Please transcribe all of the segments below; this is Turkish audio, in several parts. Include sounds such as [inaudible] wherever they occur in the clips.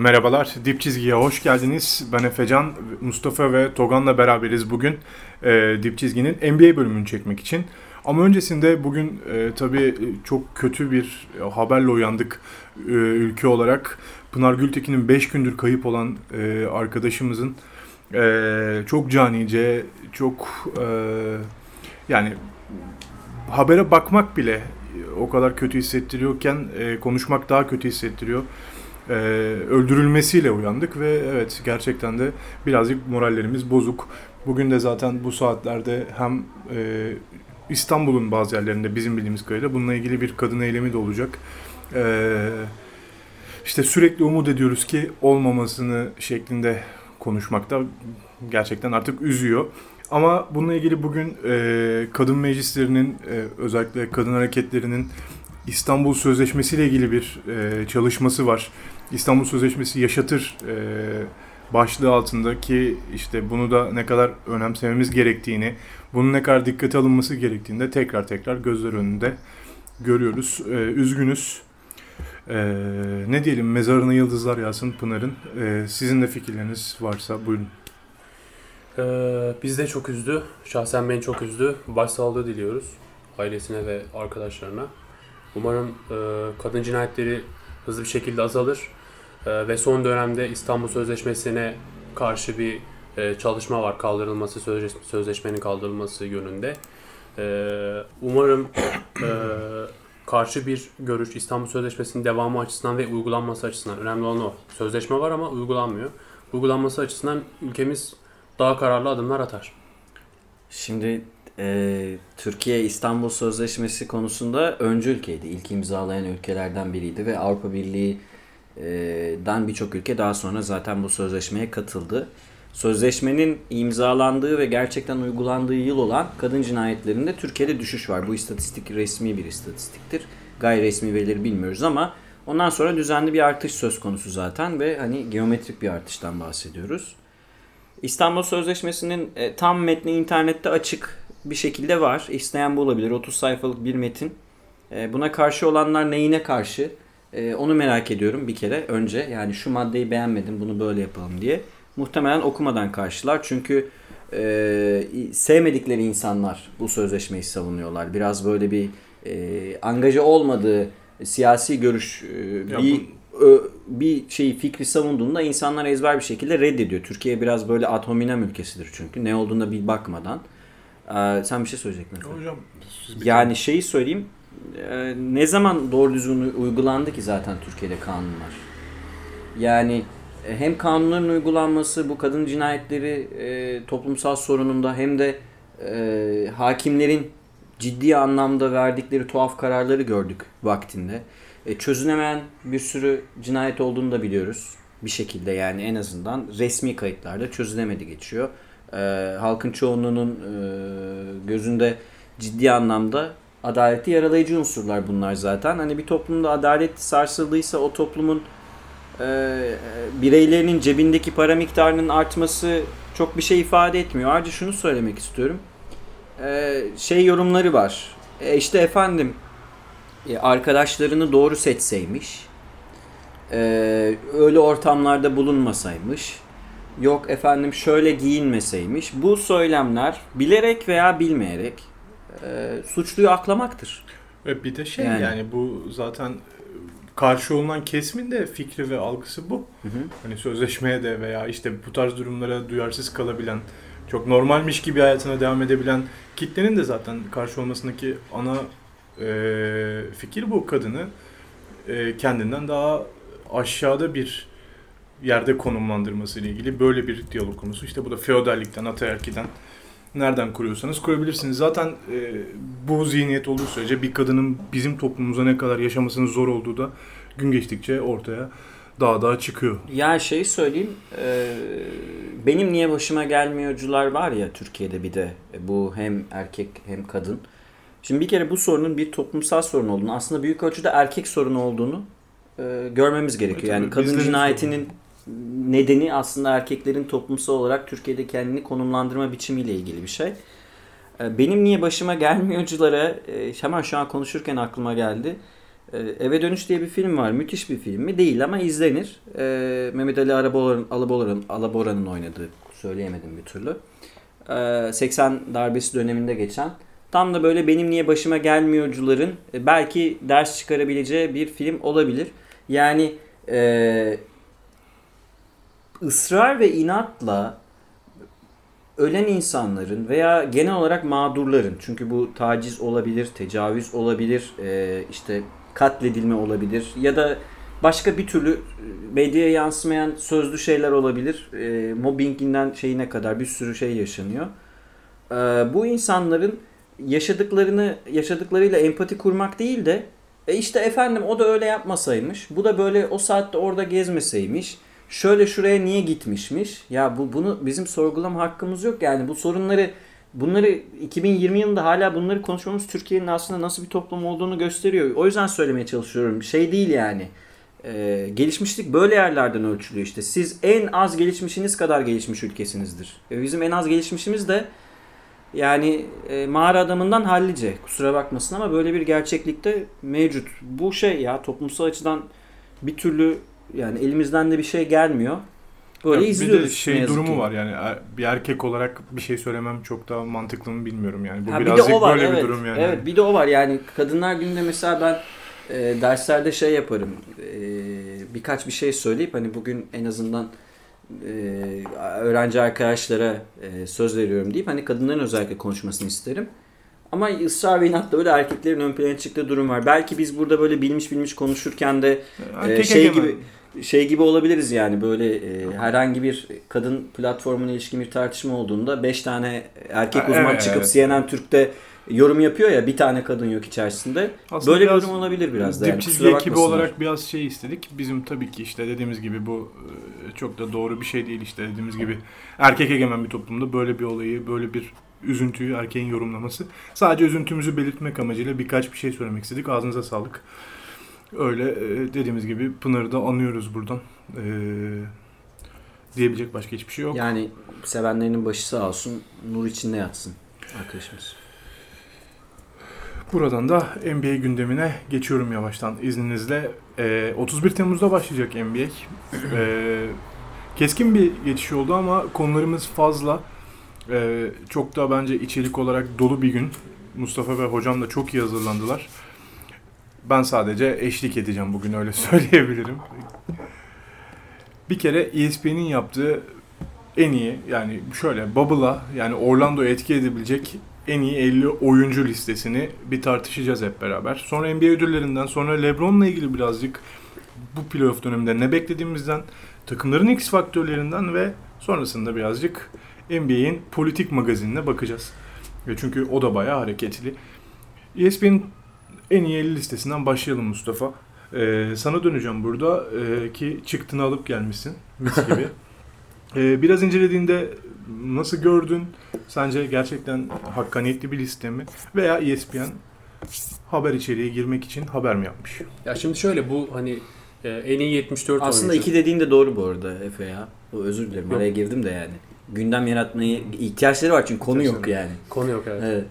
Merhabalar, Dip Çizgi'ye hoş geldiniz. Ben Efecan, Mustafa ve Togan'la beraberiz bugün e, Dip Çizgi'nin NBA bölümünü çekmek için. Ama öncesinde bugün e, tabii çok kötü bir haberle uyandık e, ülke olarak. Pınar Gültekin'in 5 gündür kayıp olan e, arkadaşımızın e, çok canice, çok e, yani habere bakmak bile o kadar kötü hissettiriyorken e, konuşmak daha kötü hissettiriyor e, öldürülmesiyle uyandık ve evet gerçekten de birazcık morallerimiz bozuk. Bugün de zaten bu saatlerde hem e, İstanbul'un bazı yerlerinde bizim bildiğimiz kadarıyla bununla ilgili bir kadın eylemi de olacak. E, işte sürekli umut ediyoruz ki olmamasını şeklinde konuşmakta gerçekten artık üzüyor. Ama bununla ilgili bugün e, kadın meclislerinin e, özellikle kadın hareketlerinin İstanbul Sözleşmesi ile ilgili bir e, çalışması var. İstanbul Sözleşmesi yaşatır e, başlığı altındaki işte bunu da ne kadar önemsememiz gerektiğini, bunun ne kadar dikkate alınması gerektiğini de tekrar tekrar gözler önünde görüyoruz. E, üzgünüz. E, ne diyelim mezarına yıldızlar yazsın Pınar'ın. E, sizin de fikirleriniz varsa buyurun. Ee, biz de çok üzdü. Şahsen beni çok üzdü. Başsağlığı diliyoruz ailesine ve arkadaşlarına. Umarım e, kadın cinayetleri hızlı bir şekilde azalır e, ve son dönemde İstanbul Sözleşmesi'ne karşı bir e, çalışma var kaldırılması sözleşme, sözleşmenin kaldırılması yönünde. E, umarım e, karşı bir görüş İstanbul Sözleşmesi'nin devamı açısından ve uygulanması açısından önemli olan o. Sözleşme var ama uygulanmıyor. Uygulanması açısından ülkemiz daha kararlı adımlar atar. Şimdi e, Türkiye İstanbul Sözleşmesi konusunda öncü ülkeydi. İlk imzalayan ülkelerden biriydi ve Avrupa Birliği'den birçok ülke daha sonra zaten bu sözleşmeye katıldı. Sözleşmenin imzalandığı ve gerçekten uygulandığı yıl olan kadın cinayetlerinde Türkiye'de düşüş var. Bu istatistik resmi bir istatistiktir. Gayri resmi verileri bilmiyoruz ama ondan sonra düzenli bir artış söz konusu zaten ve hani geometrik bir artıştan bahsediyoruz. İstanbul Sözleşmesi'nin e, tam metni internette açık bir şekilde var. İsteyen bulabilir. 30 sayfalık bir metin. E, buna karşı olanlar neyine karşı? E, onu merak ediyorum bir kere önce. Yani şu maddeyi beğenmedim bunu böyle yapalım diye. Muhtemelen okumadan karşılar. Çünkü e, sevmedikleri insanlar bu sözleşmeyi savunuyorlar. Biraz böyle bir e, angaja olmadığı siyasi görüş e, bir bu... bir şeyi fikri savunduğunda insanlar ezber bir şekilde reddediyor. Türkiye biraz böyle ad hominem ülkesidir çünkü. Ne olduğuna bir bakmadan. Ee, sen bir şey söyleyecektin. Hocam. Yani şeyi söyleyeyim. E, ne zaman doğru düzgün uygulandı ki zaten Türkiye'de kanunlar? Yani e, hem kanunların uygulanması bu kadın cinayetleri e, toplumsal sorununda hem de e, hakimlerin ciddi anlamda verdikleri tuhaf kararları gördük vaktinde. E, çözülemeyen bir sürü cinayet olduğunu da biliyoruz. Bir şekilde yani en azından resmi kayıtlarda çözülemedi geçiyor e, halkın çoğunluğunun e, gözünde ciddi anlamda adaleti yaralayıcı unsurlar bunlar zaten. Hani bir toplumda adalet sarsıldıysa o toplumun e, bireylerinin cebindeki para miktarının artması çok bir şey ifade etmiyor. Ayrıca şunu söylemek istiyorum. E, şey yorumları var. E işte efendim e, arkadaşlarını doğru seçseymiş. E, öyle ortamlarda bulunmasaymış yok efendim şöyle giyinmeseymiş. Bu söylemler bilerek veya bilmeyerek e, suçluyu aklamaktır. Bir de şey yani, yani bu zaten karşı olunan kesimin de fikri ve algısı bu. Hı hı. Hani sözleşmeye de veya işte bu tarz durumlara duyarsız kalabilen, çok normalmiş gibi hayatına devam edebilen kitlenin de zaten karşı olmasındaki ana e, fikir bu kadını e, kendinden daha aşağıda bir yerde konumlandırması ile ilgili böyle bir diyalog konusu. İşte bu da feodallikten, ataerkiden nereden kuruyorsanız kurabilirsiniz. Zaten e, bu zihniyet olduğu sürece bir kadının bizim toplumumuza ne kadar yaşamasının zor olduğu da gün geçtikçe ortaya daha daha çıkıyor. Ya şey söyleyeyim, e, benim niye başıma gelmiyorcular var ya Türkiye'de bir de e, bu hem erkek hem kadın. Şimdi bir kere bu sorunun bir toplumsal sorun olduğunu, aslında büyük ölçüde erkek sorunu olduğunu e, görmemiz gerekiyor. Evet, yani kadın cinayetinin sorun nedeni aslında erkeklerin toplumsal olarak Türkiye'de kendini konumlandırma biçimiyle ilgili bir şey. Ee, benim niye başıma gelmiyorculara e, hemen şu an konuşurken aklıma geldi. E, Eve Dönüş diye bir film var. Müthiş bir film mi? Değil ama izlenir. E, Mehmet Ali Araboğlan'ın Alaboran'ın Alaboran'ın oynadığı söyleyemedim bir türlü. E, 80 darbesi döneminde geçen tam da böyle benim niye başıma gelmiyorcuların e, belki ders çıkarabileceği bir film olabilir. Yani e, ısrar ve inatla ölen insanların veya genel olarak mağdurların çünkü bu taciz olabilir, tecavüz olabilir, e, işte katledilme olabilir ya da başka bir türlü medyaya yansımayan sözlü şeyler olabilir. E, mobbinginden şeyine kadar bir sürü şey yaşanıyor. E, bu insanların yaşadıklarını yaşadıklarıyla empati kurmak değil de e işte efendim o da öyle yapmasaymış. Bu da böyle o saatte orada gezmeseymiş. Şöyle şuraya niye gitmişmiş? Ya bu bunu bizim sorgulama hakkımız yok yani bu sorunları bunları 2020 yılında hala bunları konuşmamız Türkiye'nin aslında nasıl bir toplum olduğunu gösteriyor. O yüzden söylemeye çalışıyorum. Şey değil yani. Ee, gelişmişlik böyle yerlerden ölçülüyor işte. Siz en az gelişmişiniz kadar gelişmiş ülkesinizdir. Ve bizim en az gelişmişimiz de yani e, mağara adamından hallice. Kusura bakmasın ama böyle bir gerçeklikte mevcut. Bu şey ya toplumsal açıdan bir türlü yani elimizden de bir şey gelmiyor. Böyle Ya izliyoruz. Bir de şey durumu ki. var yani bir erkek olarak bir şey söylemem çok daha mantıklı mı bilmiyorum yani. Bu Ha, bir de birazcık o var, böyle evet. bir durum yani. Evet bir de o var yani kadınlar gününde mesela ben e, derslerde şey yaparım e, birkaç bir şey söyleyip hani bugün en azından e, öğrenci arkadaşlara e, söz veriyorum deyip hani kadınların özellikle konuşmasını isterim. Ama ısrar ve inatla öyle erkeklerin ön plana çıktığı durum var. Belki biz burada böyle bilmiş bilmiş konuşurken de Erkek Ee, şey egemen. gibi şey gibi olabiliriz yani böyle e, herhangi bir kadın platformuna ilişkin bir tartışma olduğunda 5 tane erkek uzman evet, çıkıp evet. CNN Türk'te yorum yapıyor ya bir tane kadın yok içerisinde. Aslında böyle bir durum olabilir biraz da. Dip Yani. Kusura ekibi olarak biraz şey istedik. Bizim tabii ki işte dediğimiz gibi bu e, çok da doğru bir şey değil işte dediğimiz gibi erkek egemen bir toplumda böyle bir olayı böyle bir üzüntüyü erkeğin yorumlaması. Sadece üzüntümüzü belirtmek amacıyla birkaç bir şey söylemek istedik. Ağzınıza sağlık. Öyle e, dediğimiz gibi Pınar'ı da anıyoruz buradan. E, diyebilecek başka hiçbir şey yok. Yani sevenlerinin başı sağ olsun nur içinde yatsın arkadaşımız. Buradan da NBA gündemine geçiyorum yavaştan izninizle. Ee, 31 Temmuz'da başlayacak NBA. Ee, keskin bir geçiş oldu ama konularımız fazla. Ee, çok da bence içerik olarak dolu bir gün. Mustafa ve hocam da çok iyi hazırlandılar. Ben sadece eşlik edeceğim bugün öyle [laughs] söyleyebilirim. Bir kere ESPN'in yaptığı en iyi yani şöyle Bubble'a yani Orlando'ya etki edebilecek en iyi 50 oyuncu listesini bir tartışacağız hep beraber. Sonra NBA ödüllerinden sonra LeBron'la ilgili birazcık bu playoff döneminde ne beklediğimizden, takımların X faktörlerinden ve sonrasında birazcık NBA'in politik magazinine bakacağız. Çünkü o da bayağı hareketli. ESPN'in en iyi 50 listesinden başlayalım Mustafa. Ee, sana döneceğim burada ee, ki çıktığını alıp gelmişsin mis [laughs] gibi. Ee, biraz incelediğinde nasıl gördün? Sence gerçekten hakkaniyetli bir liste mi? Veya ESPN haber içeriğe girmek için haber mi yapmış? Ya şimdi şöyle bu hani e, en iyi 74 Aslında oyuncu. iki dediğin de doğru bu arada Efe ya. O, özür dilerim Yok. araya girdim de yani. Gündem yaratmayı ihtiyaçları var çünkü konu yok yani. Konu yok evet. Evet.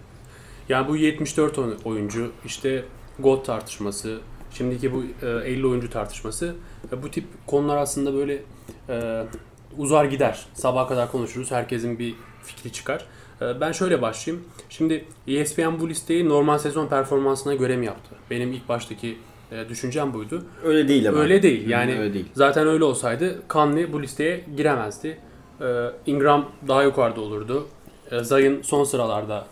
Yani bu 74 oy- oyuncu işte GOAT tartışması, şimdiki bu e, 50 oyuncu tartışması e, bu tip konular aslında böyle e, uzar gider. Sabaha kadar konuşuruz. Herkesin bir fikri çıkar. E, ben şöyle başlayayım. Şimdi E ESPN bu listeyi normal sezon performansına göre mi yaptı? Benim ilk baştaki e, düşüncem buydu. Öyle değil ama. Öyle değil. Yani öyle değil. Zaten öyle olsaydı Conley bu listeye giremezdi. Ingram daha yukarıda olurdu. Zion son sıralarda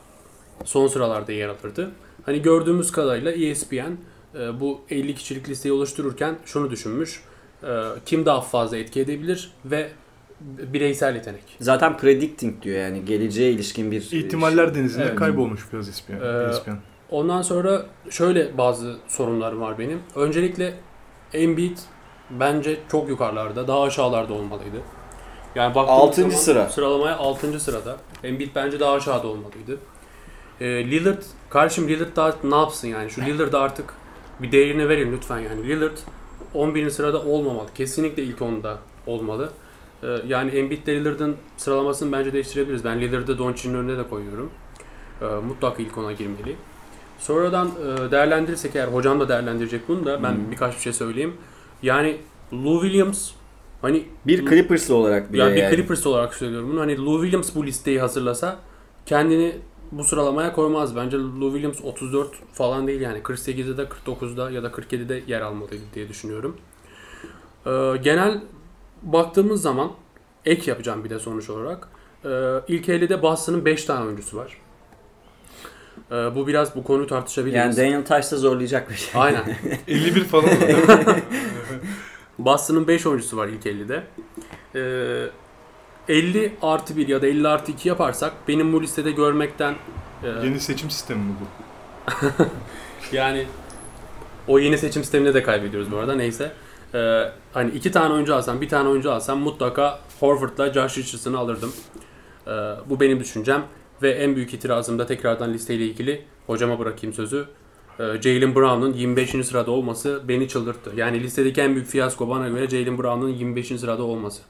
son sıralarda yer alırdı. Hani gördüğümüz kadarıyla E ESPN e, bu 50 kişilik listeyi oluştururken şunu düşünmüş. Ee, kim daha fazla etki edebilir ve bireysel yetenek. Zaten predicting diyor yani geleceğe ilişkin bir İhtimaller denizinde Evet. kaybolmuş biraz ESPN. Ee, ESPN. Ondan sonra şöyle bazı sorunlarım var benim. Öncelikle Embiid bence çok yukarılarda, daha aşağılarda olmalıydı. Yani baktığımız Altıncı zaman sıra. Sıralamaya 6. sırada. Embiid bence daha aşağıda olmalıydı. Ee, Lillard, kardeşim Lillard daha ne yapsın yani? Şu Lillard'a artık bir değerini verin lütfen yani. Lillard 11. sırada olmamalı. Kesinlikle ilk 10'da olmalı. Ee, yani Embiid ile Lillard'ın sıralamasını bence değiştirebiliriz. Ben Lillard'ı Doncic'in önüne de koyuyorum. Ee, mutlaka ilk 10'a girmeli. Sonradan e, değerlendirirsek eğer hocam da değerlendirecek bunu da ben Hmm. birkaç bir şey söyleyeyim. Yani Lou Williams hani Bir Clippers'lı olarak bile ya bir yani. Clippers olarak söylüyorum bunu. Hani Lou Williams bu listeyi hazırlasa kendini bu sıralamaya koymaz. Bence Lou Williams 34 falan değil yani 48'de de 49'da ya da 47'de yer almalıydı diye düşünüyorum. Ee, genel baktığımız zaman ek yapacağım bir de sonuç olarak. Ee, ilk 50'de Boston'ın 5 tane oyuncusu var. Ee, bu biraz bu konuyu Yani tartışabiliriz. Daniel Tice da zorlayacak bir şey. Aynen. [laughs] 51 falan? [laughs] Boston'ın 5 oyuncusu var ilk 50'de. Ee, 50 artı 1 ya da 50 artı 2 yaparsak benim bu listede görmekten e, Yeni seçim sistemi mi bu? [laughs] yani o yeni seçim sistemini de kaybediyoruz bu arada neyse. Ee, hani iki tane oyuncu alsam bir tane oyuncu alsam mutlaka Horford'la Josh Richardson'ı alırdım. Ee, bu benim düşüncem ve en büyük itirazım da tekrardan listeyle ilgili hocama bırakayım sözü. Ee, Jalen Brown'un 25. sırada olması beni çıldırttı. Yani listedeki en büyük fiyasko bana göre Jalen Brown'un 25. sırada olması.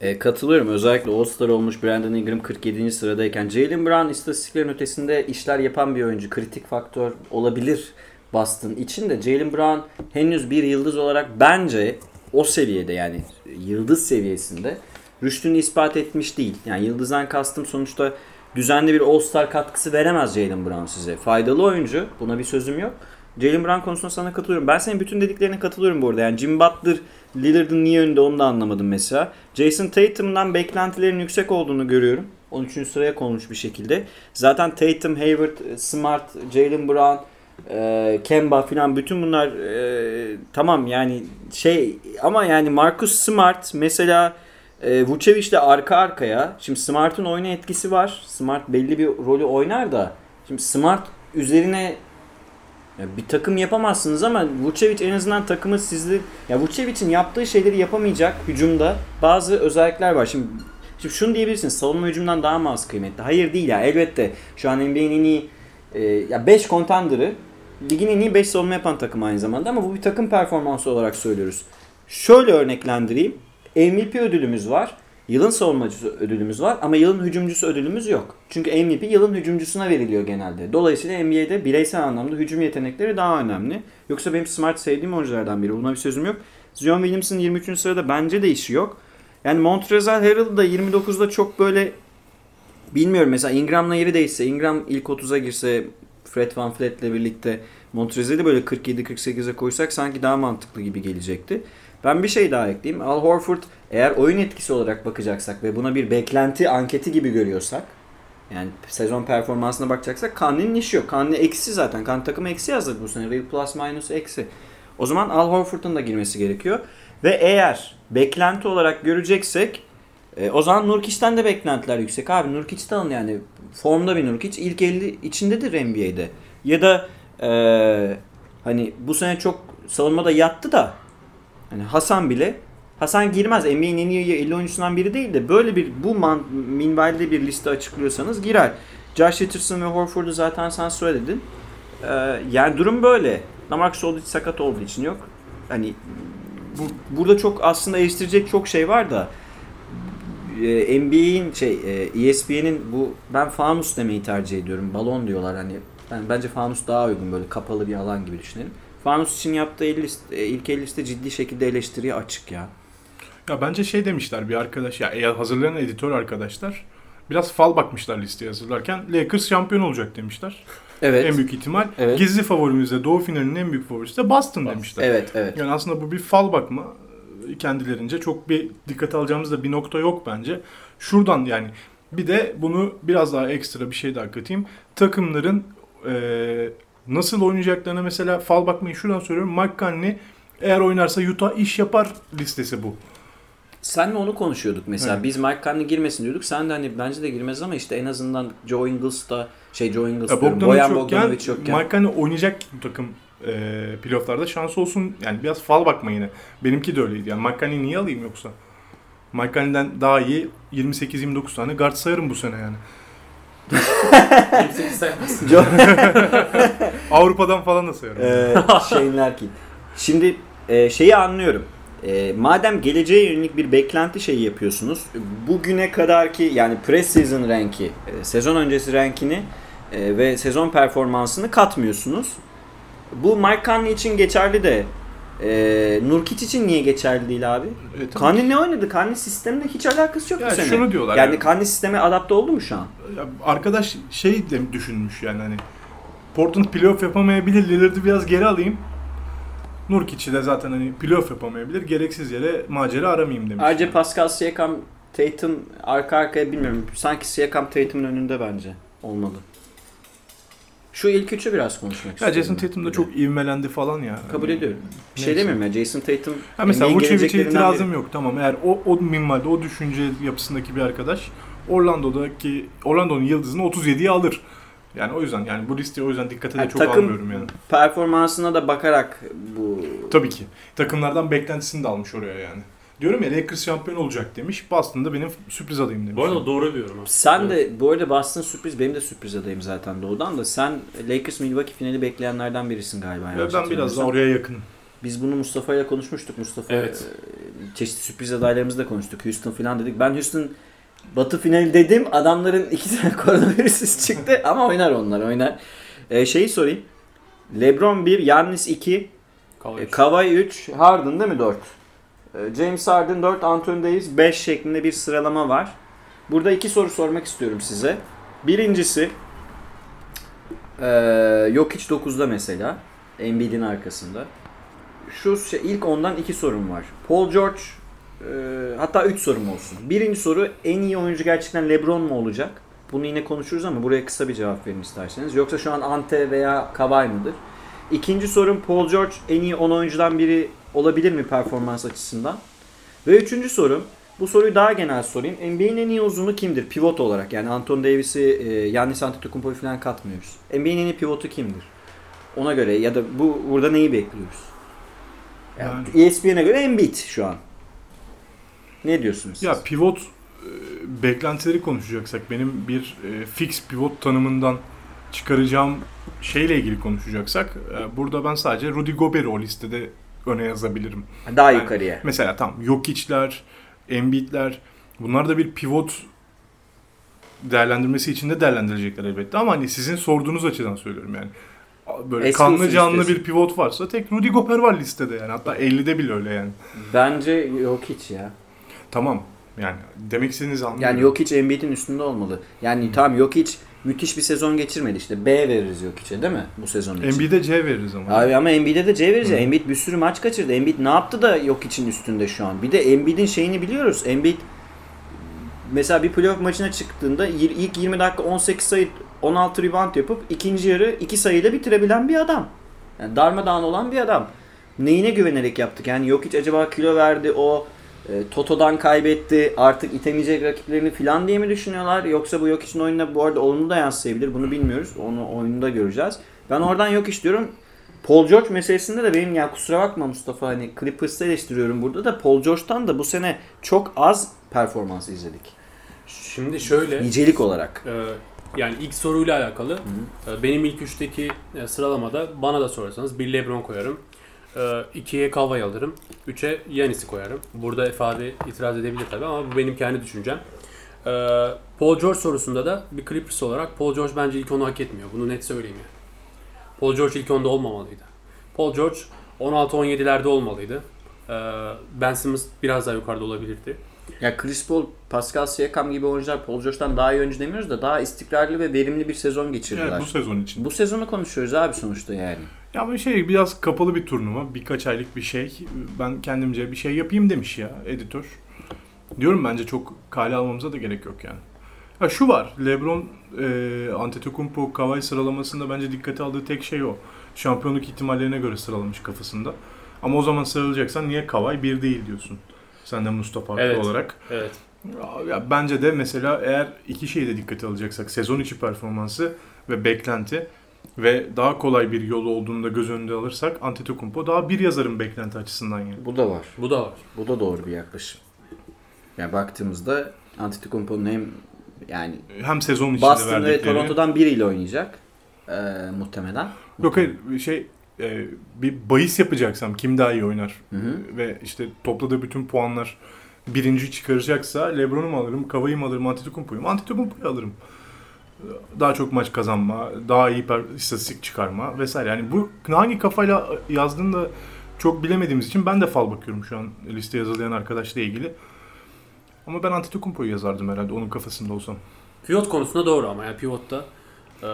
E, katılıyorum. Özellikle All-Star olmuş Brandon Ingram 47. sıradayken. Jalen Brown istatistiklerin ötesinde işler yapan bir oyuncu. Kritik faktör olabilir Boston için de. Jalen Brown henüz bir yıldız olarak bence o seviyede yani yıldız seviyesinde rüştünü ispat etmiş değil. Yani yıldızdan kastım sonuçta düzenli bir All-Star katkısı veremez Jalen Brown size. Faydalı oyuncu. Buna bir sözüm yok. Jalen Brown konusunda sana katılıyorum. Ben senin bütün dediklerine katılıyorum bu arada. Yani Jim Butler Lillard'ın niye önünde onu da anlamadım mesela. Jason Tatum'dan beklentilerin yüksek olduğunu görüyorum. 13. sıraya konmuş bir şekilde. Zaten Tatum, Hayward, Smart, Jalen Brown, e, Kemba falan bütün bunlar e, tamam yani şey ama yani Marcus Smart mesela e, Vucevic de arka arkaya. Şimdi Smart'ın oyuna etkisi var. Smart belli bir rolü oynar da. Şimdi Smart üzerine bir takım yapamazsınız ama Vucevic en azından takımı sizli ya Vucevic'in yaptığı şeyleri yapamayacak hücumda bazı özellikler var. Şimdi şimdi şunu diyebilirsin savunma hücumdan daha mı az kıymetli? Hayır değil ya elbette. Şu an NBA'nin en iyi e, ya 5 contender'ı ligin en iyi 5 savunma yapan takım aynı zamanda ama bu bir takım performansı olarak söylüyoruz. Şöyle örneklendireyim. MVP ödülümüz var. Yılın savunmacısı ödülümüz var ama yılın hücumcusu ödülümüz yok. Çünkü MVP yılın hücumcusuna veriliyor genelde. Dolayısıyla NBA'de bireysel anlamda hücum yetenekleri daha önemli. Yoksa benim Smart sevdiğim oyunculardan biri. Buna bir sözüm yok. Zion Williamson 23. sırada bence de işi yok. Yani Montrezl Harrell da 29'da çok böyle bilmiyorum mesela Ingram'la yeri değişse, Ingram ilk 30'a girse Fred Van Fleet'le birlikte Montrezl'i böyle 47-48'e koysak sanki daha mantıklı gibi gelecekti. Ben bir şey daha ekleyeyim. Al Horford eğer oyun etkisi olarak bakacaksak ve buna bir beklenti anketi gibi görüyorsak yani sezon performansına bakacaksak Kanli'nin işi yok. Kanli eksi zaten. Kanli takımı eksi yazdı bu sene. Real plus minus eksi. O zaman Al Horford'un da girmesi gerekiyor. Ve eğer beklenti olarak göreceksek e, o zaman Nurkic'ten de beklentiler yüksek. Abi Nurkic'te alın yani. Formda bir Nurkic. ilk 50 içindedir NBA'de. Ya da e, hani bu sene çok savunmada yattı da hani Hasan bile Hasan girmez. NBA'nin en iyi 50 oyuncusundan biri değil de böyle bir bu man, minvalde bir liste açıklıyorsanız girer. Josh Richardson ve Horford'u zaten sen söyledin. Ee, yani durum böyle. Lamarcus Aldridge sakat olduğu için yok. Hani bu, burada çok aslında eleştirecek çok şey var da e, NBA'in şey e, ESPN'in bu ben fanus demeyi tercih ediyorum. Balon diyorlar hani. Ben bence fanus daha uygun böyle kapalı bir alan gibi düşünelim. Fanus için yaptığı 50 liste, e, ilk 50 liste ciddi şekilde eleştiriye açık ya. Ya bence şey demişler bir arkadaş ya e, hazırlayan editör arkadaşlar biraz fal bakmışlar listeye hazırlarken Lakers şampiyon olacak demişler. Evet. En büyük ihtimal. Evet. Gizli favorimiz de Doğu finalinin en büyük favorisi de Boston demişler. Evet, evet. Yani aslında bu bir fal bakma kendilerince çok bir dikkat alacağımız da bir nokta yok bence. Şuradan yani bir de bunu biraz daha ekstra bir şey daha katayım. Takımların eee, nasıl oynayacaklarına mesela fal bakmayı şuradan söylüyorum. Mike Conley eğer oynarsa Utah iş yapar listesi bu. Senle onu konuşuyorduk mesela. Evet. Biz Mike Conley girmesin diyorduk. Sen de hani bence de girmez ama işte en azından Joe Ingles da şey Joe Ingles Ya diyorum. Bogdanovic Boyan Bogdanovic yokken. Mike Conley oynayacak bu takım eee playofflarda şans olsun. Yani biraz fal bakma yine. Benimki de öyleydi. Yani Mike Conley'i niye alayım yoksa? Mike Conley'den daha iyi 28-29 tane guard sayarım bu sene yani. 28 sayamazsın. Joe [laughs] Avrupa'dan falan da sayarım. Ee, Shane Larkin. Şimdi e, şeyi anlıyorum. E, madem geleceğe yönelik bir beklenti şeyi yapıyorsunuz, bugüne kadarki yani pre-season ranki, e, sezon öncesi rankini e, ve sezon performansını katmıyorsunuz. Bu Mike Conley için geçerli de e, Nurkic için niye geçerli değil abi? Evet, Conley ne oynadı? Conley sistemle hiç alakası yok Ya bu sene. şunu diyorlar Yani yani. Conley sisteme adapte oldu mu şu an? Ya arkadaş şey de düşünmüş yani hani Portland playoff yapamayabilir. Lillard'ı biraz geri alayım. Nurkic'i de zaten hani playoff yapamayabilir. Gereksiz yere macera aramayayım demiş. Ayrıca Pascal Siakam, Tatum arka arkaya bilmiyorum. Sanki Siakam Tatum'un önünde bence. Olmalı. Şu ilk üçü biraz konuşmak ya istiyorum. Jason Tatum da çok ivmelendi falan ya. Kabul Hani- ediyorum. Bir şey demiyorum ya. Jason Tatum Ha mesela Vucevic'e itirazım biri. yok tamam. Eğer o, o minvalde, o düşünce yapısındaki bir arkadaş Orlando'daki Orlando'nun yıldızını 37'ye alır. Yani o yüzden yani bu listeye o yüzden dikkate de Yani çok takım- almıyorum yani. performansına da bakarak bu Tabii ki. Takımlardan beklentisini de almış oraya yani. Diyorum ya Lakers şampiyon olacak demiş. Boston'da benim sürpriz adayım demiş. Bu arada doğru bir yorum. ha. Sen Evet. de bu arada Boston sürpriz benim de sürpriz adayım zaten doğudan da sen Lakers Milwaukee finali bekleyenlerden birisin galiba. Yanlış ben biraz daha oraya yakınım. Biz bunu Mustafa ile konuşmuştuk. Mustafa Evet. e, çeşitli sürpriz adaylarımızı da konuştuk. Houston falan dedik. Ben Houston Batı finali dedim. Adamların iki tane [laughs] koronavirüs çıktı ama oynar onlar oynar. E, şeyi sorayım. LeBron 1, Yannis 2, Kavga e, Kawhi 3, Harden değil mi 4? E, James Harden 4, Anthony Davis 5 şeklinde bir sıralama var. Burada iki soru sormak istiyorum size. Birincisi e, Jokic 9'da mesela. Embiid'in arkasında. Şu şey, ilk ondan iki sorum var. Paul George e, hatta 3 sorum olsun. Birinci soru en iyi oyuncu gerçekten LeBron mu olacak? Bunu yine konuşuruz ama buraya kısa bir cevap verin isterseniz. Yoksa şu an Ante veya Kawhi mıdır? İkinci sorum Paul George en iyi 10 oyuncudan biri olabilir mi performans açısından? Ve üçüncü sorum bu soruyu daha genel sorayım. NBA'in en iyi uzunu kimdir? Pivot olarak yani Anthony Davis'i, e, Yannis Antetokounmpo'yu falan katmıyoruz. NBA'in en iyi pivotu kimdir? Ona göre ya da bu burada neyi bekliyoruz? Yani E ESPN'e göre Embiid şu an. Ne diyorsunuz? Ya siz? pivot e, beklentileri konuşacaksak benim bir e, fix pivot tanımından çıkaracağım şeyle ilgili konuşacaksak e, burada ben sadece Rudy Gobert'i o listede öne yazabilirim. Daha yani- yukarıya. Mesela tam Jokic'ler, Embiid'ler bunlar da bir pivot değerlendirmesi için de değerlendirilecekler elbette ama hani sizin sorduğunuz açıdan söylüyorum yani. Böyle Eski kanlı canlı istiyorsun. bir pivot varsa tek Rudy Gobert var listede yani. Hatta 50'de bile öyle yani. Bence yok hiç ya. Tamam. Yani demek istediğinizi anlıyorum. Yani Jokic Embiid'in üstünde olmalı. Yani tamam Jokic müthiş bir sezon geçirmedi işte. B veririz Jokic'e değil mi bu sezon için? Embiid'e C veririz ama. Abi ama Embiid'e de C veririz. Hı. Embiid bir sürü maç kaçırdı. Embiid ne yaptı da Jokic'in üstünde şu an? Bir de Embiid'in şeyini biliyoruz. Embiid mesela bir playoff maçına çıktığında ilk 20 dakika 18 sayı 16 rebound yapıp ikinci yarı 2 sayıyla bitirebilen bir adam. Yani darmadağın olan bir adam. Neyine güvenerek yaptık? Yani Jokic acaba kilo verdi o e, Toto'dan kaybetti artık itemeyecek rakiplerini falan diye mi düşünüyorlar? Yoksa bu Jokic'in oyununa bu arada olumlu da yansıyabilir. Bunu bilmiyoruz. Onu oyunda göreceğiz. Ben oradan Jokic diyorum. Paul George meselesinde de benim ya kusura bakma Mustafa hani Clippers'ı eleştiriyorum burada da Paul George'tan da bu sene çok az performans izledik. Şimdi şöyle. Nicelik olarak. Ee, yani ilk soruyla alakalı e, benim ilk üçteki e, sıralamada bana da sorarsanız bir LeBron koyarım. 2'ye Kawhi alırım. 3'e Yanis'i koyarım. Burada ifade itiraz edebilir tabii ama bu benim kendi düşüncem. Ee, Paul George sorusunda da bir Clippers olarak Paul George bence ilk onu hak etmiyor. Bunu net söyleyeyim yani. Paul George ilk onda olmamalıydı. Paul George 16-17'lerde olmalıydı. Ee, Ben Simmons biraz daha yukarıda olabilirdi. Ya Chris Paul, Pascal Siakam gibi oyuncular Paul George'dan daha iyi oyuncu demiyoruz da daha istikrarlı ve verimli bir sezon geçirdiler. Evet, bu sezon için. Bu sezonu konuşuyoruz abi sonuçta yani. Ya bu şey biraz kapalı bir turnuva. Birkaç aylık bir şey. Ben kendimce bir şey yapayım demiş ya editör. Diyorum bence çok kale almamıza da gerek yok yani. Ha şu var. LeBron e, Antetokounmpo Kawhi sıralamasında bence dikkate aldığı tek şey o. Şampiyonluk ihtimallerine göre sıralamış kafasında. Ama o zaman sıralayacaksan niye Kawhi bir değil diyorsun. Sen de Mustafa haklı Evet. olarak. Evet. Ya bence de mesela eğer iki şeyi de dikkate alacaksak sezon içi performansı ve beklenti ve daha kolay bir yolu olduğunu da göz önünde alırsak Antetokounmpo daha bir yazarın beklenti açısından yani. Bu da var. Bu da var. Bu da doğru bir yaklaşım. Yani baktığımızda Antetokounmpo'nun hem yani Hem sezon içinde Boston ve verdikleri. Toronto'dan biriyle oynayacak ee, muhtemelen. Yok hayır şey e, bir bahis yapacaksam kim daha iyi oynar Hı hı. ve işte topladığı bütün puanlar birinci çıkaracaksa LeBron'u mu alırım, Kawhi'yi mi alırım, Antetokounmpo'yu mu? Antetokounmpo'yu alırım. daha çok maç kazanma, daha iyi per- istatistik çıkarma vesaire. Yani bu hangi kafayla yazdığını da çok bilemediğimiz için ben de fal bakıyorum şu an liste yazılayan arkadaşla ilgili. Ama ben Antetokounmpo'yu yazardım herhalde onun kafasında olsam. Pivot konusunda doğru ama yani pivotta e,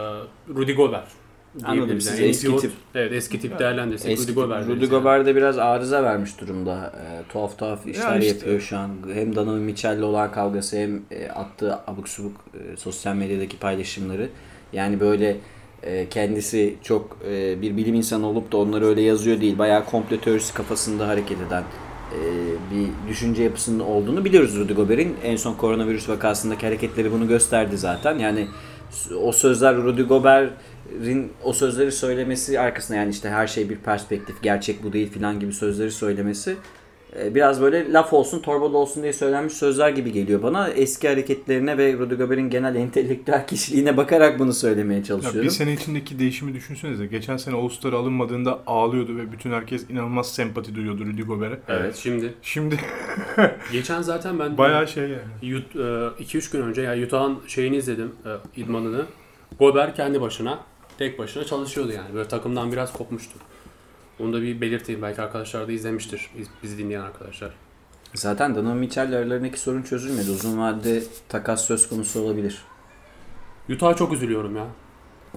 Rudy Gobert. Anladım, iyi eski pivot- tip- Evet eski tip Yani değerlendirirsek Eski Rudy Gobert. Rudy yani. Gobert de biraz arıza vermiş durumda. E, tuhaf tuhaf işler işte. yapıyor şu an. Hem Donovan Mitchell'le olan kavgası hem e, attığı abuk subuk e, sosyal medyadaki paylaşımları. Yani böyle e, kendisi çok e, bir bilim insanı olup da onları öyle yazıyor değil. Bayağı komplo teorisi kafasında hareket eden e, bir düşünce yapısının olduğunu biliyoruz Rudy Gobert'in. En son koronavirüs vakasındaki hareketleri bunu gösterdi zaten. Yani o sözler Rudy Gobert'in o sözleri söylemesi arkasında yani işte her şey bir perspektif, gerçek bu değil filan gibi sözleri söylemesi e, biraz böyle laf olsun, torba da olsun diye söylenmiş sözler gibi geliyor bana. Eski hareketlerine ve Rudy Gobert'in genel [laughs] entelektüel kişiliğine bakarak bunu söylemeye Ya çalışıyorum. bir sene içindeki değişimi düşünsenize. Geçen sene All-Star alınmadığında ağlıyordu ve bütün herkes inanılmaz sempati duyuyordu Rudy Gobert'e. Evet şimdi Şimdi [laughs] geçen zaten ben bayağı şey yani. 2-3 gün önce yani Utah'ın şeyini izledim e, idmanını. Gobert kendi başına tek başına çalışıyordu yani. Böyle takımdan biraz kopmuştu. Onu da bir belirteyim. Belki arkadaşlar da izlemiştir. Biz, bizi dinleyen arkadaşlar. Zaten Donovan Mitchell'le aralarındaki sorun çözülmedi. Uzun vadede takas söz konusu olabilir. Utah'a çok üzülüyorum ya.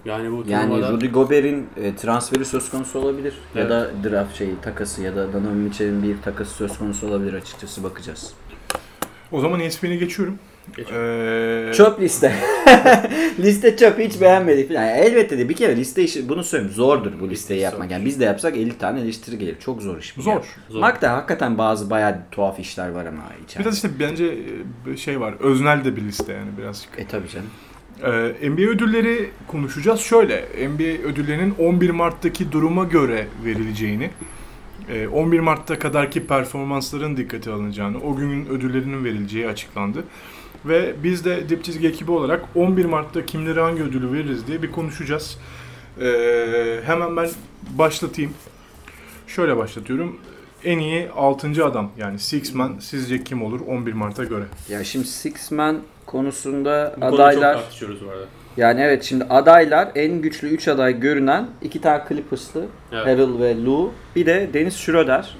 Yani bu Yani turnuvada Rudy Gobert'in e, transferi söz konusu olabilir. Ya Evet. da draft şeyi takası ya da Donovan Mitchell'in bir takası söz konusu olabilir açıkçası bakacağız. O zaman ESPN'e geçiyorum. Ee, Çöp liste. [laughs] liste çöp hiç beğenmedik falan. Yani elbette de bir kere liste işi bunu söyleyeyim zordur bu listeyi Liste yapmak. Yani biz de yapsak 50 tane eleştiri gelir. Çok zor iş bu. Zor. yani. Zor. Mak'ta hakikaten bazı bayağı tuhaf işler var ama içeride. Biraz işte bence e, şey var. Öznel de bir liste yani birazcık. E tabii canım. Ee, NBA ödülleri konuşacağız. Şöyle, NBA ödüllerinin 11 Mart'taki duruma göre verileceğini, e, 11 Mart'ta kadarki performansların dikkate alınacağını, o günün ödüllerinin verileceği açıklandı. Ve biz de Dip Çizgi ekibi olarak 11 Mart'ta kimlere hangi ödülü veririz diye bir konuşacağız. Ee, hemen ben başlatayım. Şöyle başlatıyorum. En iyi 6. adam yani Six Man sizce kim olur 11 Mart'a göre? Ya şimdi Six Man konusunda bu adaylar çok tartışıyoruz bu arada. yani evet şimdi adaylar en güçlü 3 aday görünen iki tane Clippers'lı Evet. Harrell ve Lou bir de Dennis Schroeder.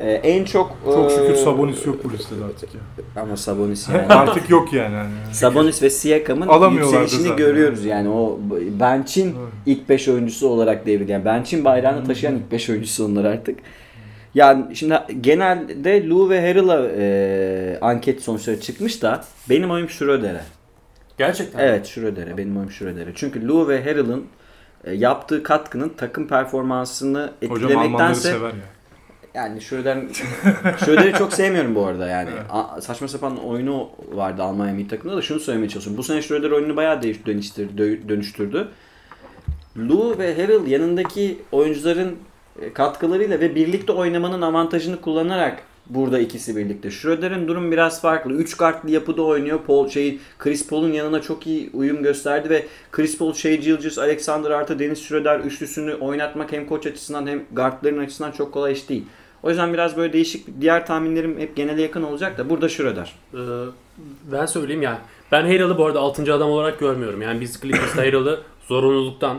Ee, en çok Çok şükür ee, Sabonis yok bu listede artık ya. Ama Sabonis [laughs] yani. Artık yok yani. yani. Sabonis ve Siakam'ın yükselişini görüyoruz yani o bench'in Evet. ilk 5 oyuncusu olarak devrildi. Yani bench'in bayrağını taşıyan ilk 5 oyuncusu onlar artık. Yani şimdi genelde Lou ve Harrell'a e, anket sonuçları çıkmış da benim oyum Schroeder'e. Gerçekten. Evet Schroeder'e benim oyum Schroeder'e. Çünkü Lou ve Harrell'ın e, yaptığı katkının takım performansını Hocam Almanları etkilemektense sever ya. Yani Schröder Schröder'i çok sevmiyorum bu arada yani. A- saçma sapan oyunu vardı Almanya milli takımında da şunu söylemeye çalışıyorum. Bu sene Schröder oyununu bayağı dönüştürdü, dö- dönüştürdü. Lou ve Harrell yanındaki oyuncuların e, katkılarıyla ve birlikte oynamanın avantajını kullanarak burada ikisi birlikte. Schröder'in durum biraz farklı. 3 kartlı yapıda oynuyor. Paul şey Chris Paul'un yanına çok iyi uyum gösterdi ve Chris Paul, Shea Gilgeous, Alexander artı Dennis Schröder üçlüsünü oynatmak hem koç açısından hem guardların açısından çok kolay iş değil. O yüzden biraz böyle değişik diğer tahminlerim hep genele yakın olacak da burada Schröder. Ee, ben söyleyeyim yani. Ben Harrell'ı bu arada 6. adam olarak görmüyorum. Yani biz Clippers'ta [coughs] Harrell'ı zorunluluktan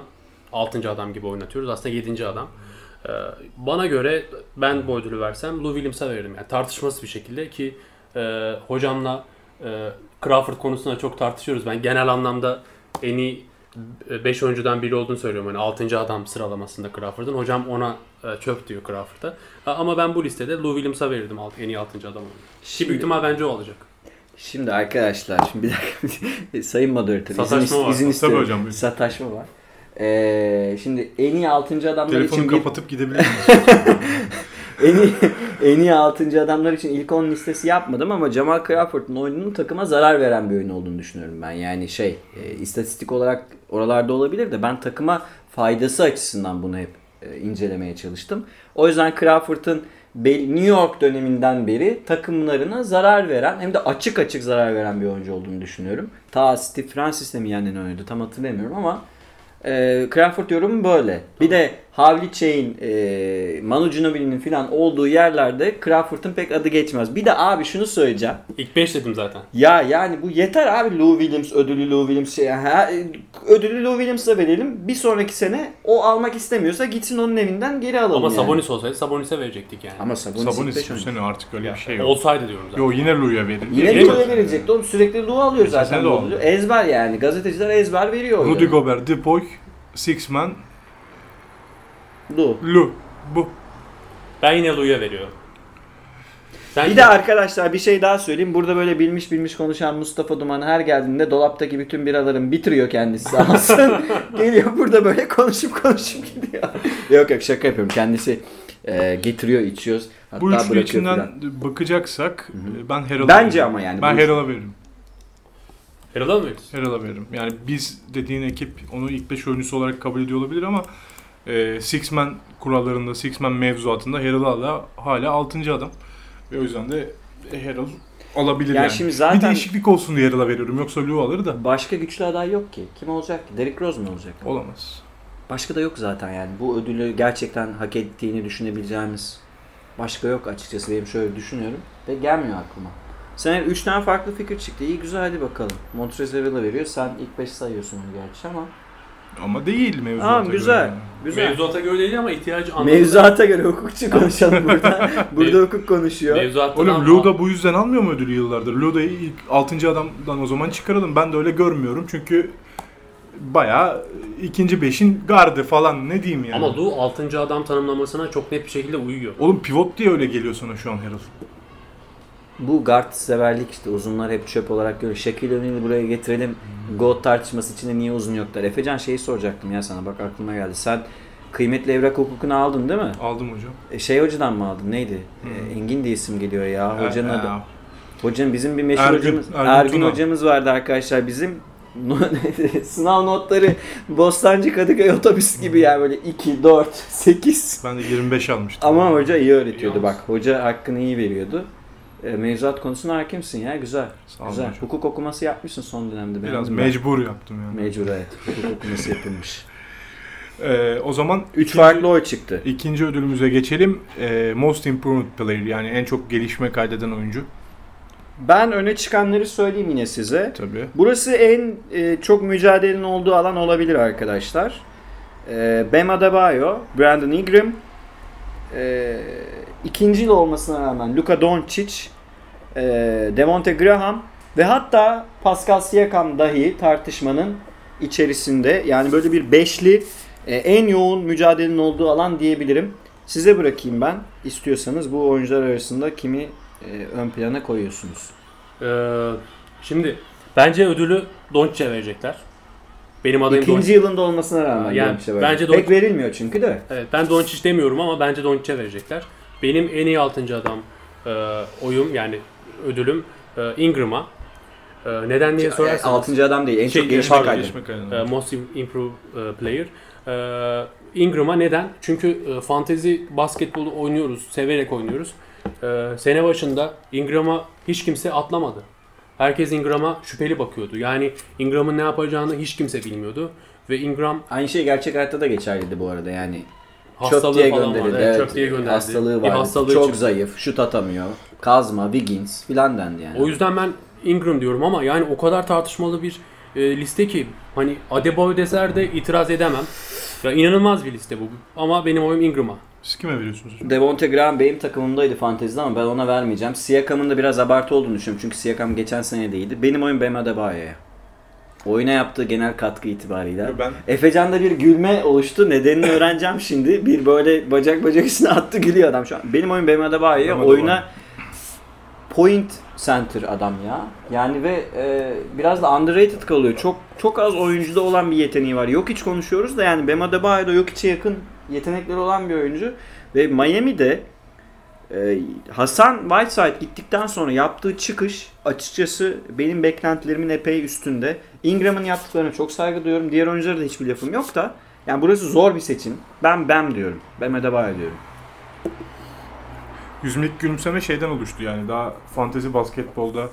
6. adam gibi oynatıyoruz. Aslında 7. adam. Ee, bana göre ben bu ödülü versem Lou Williams'a verirdim. Yani tartışmasız bir şekilde ki e, hocamla e, Crawford konusunda çok tartışıyoruz. Ben genel anlamda en iyi 5 oyuncudan biri olduğunu söylüyorum. Yani 6. adam sıralamasında Crawford'un. Hocam ona e, çöp diyor Crawford'a. Ama ben bu listede Lou Williams'a verirdim alt- en iyi 6. adam olarak. Ki büyük ihtimal bence o olacak. Şimdi arkadaşlar şimdi bir dakika [laughs] sayın moderatör izin, Sataşma var. izin istiyorum. hocam. Sataşma var. Ee, şimdi en iyi 6. adamlar Telefonu için bir, kapatıp gidebilir miyiz? [laughs] en iyi, [laughs] en iyi 6. adamlar için ilk 10 listesi yapmadım ama Jamal Crawford'un oyununun takıma zarar veren bir oyun olduğunu düşünüyorum ben. Yani şey e, istatistik olarak oralarda olabilir de ben takıma faydası açısından bunu hep e, incelemeye çalıştım. O yüzden Crawford'ın New York döneminden beri takımlarına zarar veren hem de açık açık zarar veren bir oyuncu olduğunu düşünüyorum. Ta Steve Francis'le mi yeniden oynadı tam hatırlamıyorum ama e, Crawford yorumu böyle. Bir de Havlicek'in, e, Manu Ginobili'nin falan olduğu yerlerde Crawford'un pek adı geçmez. Bir de abi şunu söyleyeceğim. İlk 5 dedim zaten. Ya yani bu yeter abi Lou Williams ödülü Lou Williams şey ha, ödülü Lou Williams'a verelim. Bir sonraki sene o almak istemiyorsa gitsin onun evinden geri alalım Ama yani. Sabonis olsaydı Sabonis'e verecektik yani. Ama Sabonis, Sabonis bu sene artık öyle bir şey yok. Olsaydı diyorum zaten. Yo yine Lou'ya verir. Yine? Lou'ya verecekti oğlum sürekli Lou alıyor Geçen zaten. Lou. Ezber yani gazeteciler ezber veriyor. Rudy yani. Gobert, Depoy, Sixman, Lou. Lou. Bu. Ben yine Lou'ya veriyorum. Sen Bir de arkadaşlar bir şey daha söyleyeyim. Burada böyle bilmiş bilmiş konuşan Mustafa Duman her geldiğinde dolaptaki bütün biraların bitiriyor kendisi [laughs] sağ olsun. Geliyor burada böyle konuşup konuşup gidiyor. yok yok şaka yapıyorum. Kendisi e, getiriyor içiyoruz. Hatta Bu üçlü içinden falan. bakacaksak e, ben Herald'a Bence veririm. ama yani Ben Herald'a veririm. Herald'a mı veriyorsun? Herald'a veririm. Yani biz dediğin ekip onu ilk 5 oyuncusu olarak kabul ediyor olabilir ama e, Six-Man kurallarında, Six-Man mevzuatında Herald hala, hala 6. adam. Ve o yüzden de Herald alabilir Yani yani. şimdi Bir zaten değişiklik olsun diye Herald'a veriyorum. Yoksa Lou alır da başka güçlü aday yok ki. Kim olacak ki? Derrick Rose mu olacak? olamaz. Başka da yok zaten yani. Bu ödülü gerçekten hak ettiğini düşünebileceğimiz başka yok açıkçası. Benim şöyle düşünüyorum ve gelmiyor aklıma. Sen 3 tane farklı fikir çıktı. İyi güzel hadi bakalım. Montrezl Harrell'a veriyor. Sen ilk 5 sayıyorsun onu gerçi ama. Ama değil mevzuata Tamam güzel. göre. Güzel. Mevzuata göre değil ama ihtiyacı anladım. Mevzuata göre hukukçu konuşalım [laughs] burada. burada hukuk konuşuyor. Mevzuattan Oğlum ama- Lou da bu yüzden almıyor mu ödülü yıllardır? Lou da ilk 6. adamdan o zaman çıkaralım. Ben de öyle görmüyorum çünkü bayağı ikinci beşin gardı falan ne diyeyim yani. Ama Lou 6. adam tanımlamasına çok net bir şekilde uyuyor. Oğlum pivot diye öyle geliyor sana şu an Herald. Bu guard severlik işte uzunlar hep çöp olarak görüyor. Shaquille O'Neal'i buraya getirelim. GOAT tartışması içinde niye uzun yoklar? Efecan şeyi soracaktım ya sana bak aklıma geldi. Sen kıymetli evrak hukukunu aldın değil mi? Aldım hocam. E, şey hocadan mı aldın? Neydi? Hmm. E, Engin diye isim geliyor ya. Hocanın Ee, adı. e, Hocanın bizim bir meşhur Ergün- hocamız. Ergün Ergün, Tuna. hocamız vardı arkadaşlar bizim. [laughs] Sınav notları Bostancı Kadıköy otobüs gibi yani böyle 2, 4, 8. Ben de 25 almıştım. Ama hoca iyi öğretiyordu İyi bak. Hoca hakkını iyi veriyordu. E, mevzuat konusuna hakimsin ya güzel. Sağ olun güzel. hocam. Hukuk okuması yapmışsın son dönemde. Biraz ben. mecbur yaptım yani. Mecbur evet. Hukuk okuması yapılmış. Ee, [laughs] o zaman 3 ikinci- farklı oy çıktı. ikinci ödülümüze geçelim. Ee, Most Improved Player yani en çok gelişme kaydeden oyuncu. Ben öne çıkanları söyleyeyim yine size. Tabii. Burası en e, çok mücadelenin olduğu alan olabilir arkadaşlar. E, Bam Adebayo, Brandon Ingram, e, ikinci yıl olmasına rağmen Luka Doncic, e, Devonte Graham ve hatta Pascal Siakam dahi tartışmanın içerisinde. Yani böyle bir beşli e, en yoğun mücadelenin olduğu alan diyebilirim. Size bırakayım ben. İstiyorsanız bu oyuncular arasında kimi e, ön plana koyuyorsunuz? Ee, şimdi bence ödülü Doncic'e verecekler. Benim adayım İkinci Doncic. yılında olmasına rağmen Yani Doncic'e bence verdim. Pek verilmiyor çünkü de. Evet, ben Doncic demiyorum ama bence Doncic'e verecekler. Benim en iyi 6. adam e, oyum yani ödülüm e, Ingram'a. E, neden diye sorarsanız. Altıncı adam değil. En Şey, çok gelişme kaydı. E, most improved e, player. E, Ingram'a neden? Çünkü e, fantezi basketbolu oynuyoruz, severek oynuyoruz. E, sene başında Ingram'a hiç kimse atlamadı. Herkes Ingram'a şüpheli bakıyordu. Yani Ingram'ın ne yapacağını hiç kimse bilmiyordu. Ve Ingram Aynı şey gerçek hayatta da geçerliydi bu arada yani. Çöp hastalığı diye falan gönderildi. vardı. Evet, çöp diye gönderildi. Hastalığı Bir var. hastalığı Çok çıktı. zayıf. Şut atamıyor. Kazma, Wiggins filan dendi yani. O yüzden ben Ingram diyorum ama yani o kadar tartışmalı bir e, liste ki hani Adebayo deser de itiraz edemem. Ya inanılmaz bir liste bu. Ama benim oyum Ingram'a. Siz kime veriyorsunuz hocam? Devonte Graham benim takımımdaydı fantezide ama ben ona vermeyeceğim. Siakam'ın da biraz abartı olduğunu düşünüyorum. Çünkü Siakam geçen sene de iyiydi. Benim oyun Bam Adebayo'ya. Oyuna yaptığı genel katkı itibarıyla. Ben Efecan'da bir gülme oluştu. Nedenini öğreneceğim şimdi. Bir böyle bacak bacak üstüne attı gülüyor adam şu an. Benim oyun. Bam Adebayo. Oyuna point center adam ya. Yani ve e, biraz da underrated kalıyor. Çok çok az oyuncuda olan bir yeteneği var. Yok hiç konuşuyoruz da yani Bam Adebayo da yok içe yakın yetenekleri olan bir oyuncu. Ve Miami'de e, Hasan Whiteside gittikten sonra yaptığı çıkış açıkçası benim beklentilerimin epey üstünde. Ingram'ın yaptıklarına çok saygı duyuyorum. Diğer oyunculara da hiçbir lafım yok da yani burası zor bir seçim. Ben Bam diyorum. Bam Adebayo diyorum. yüzümdeki gülümseme şeyden oluştu yani daha fantezi basketbolda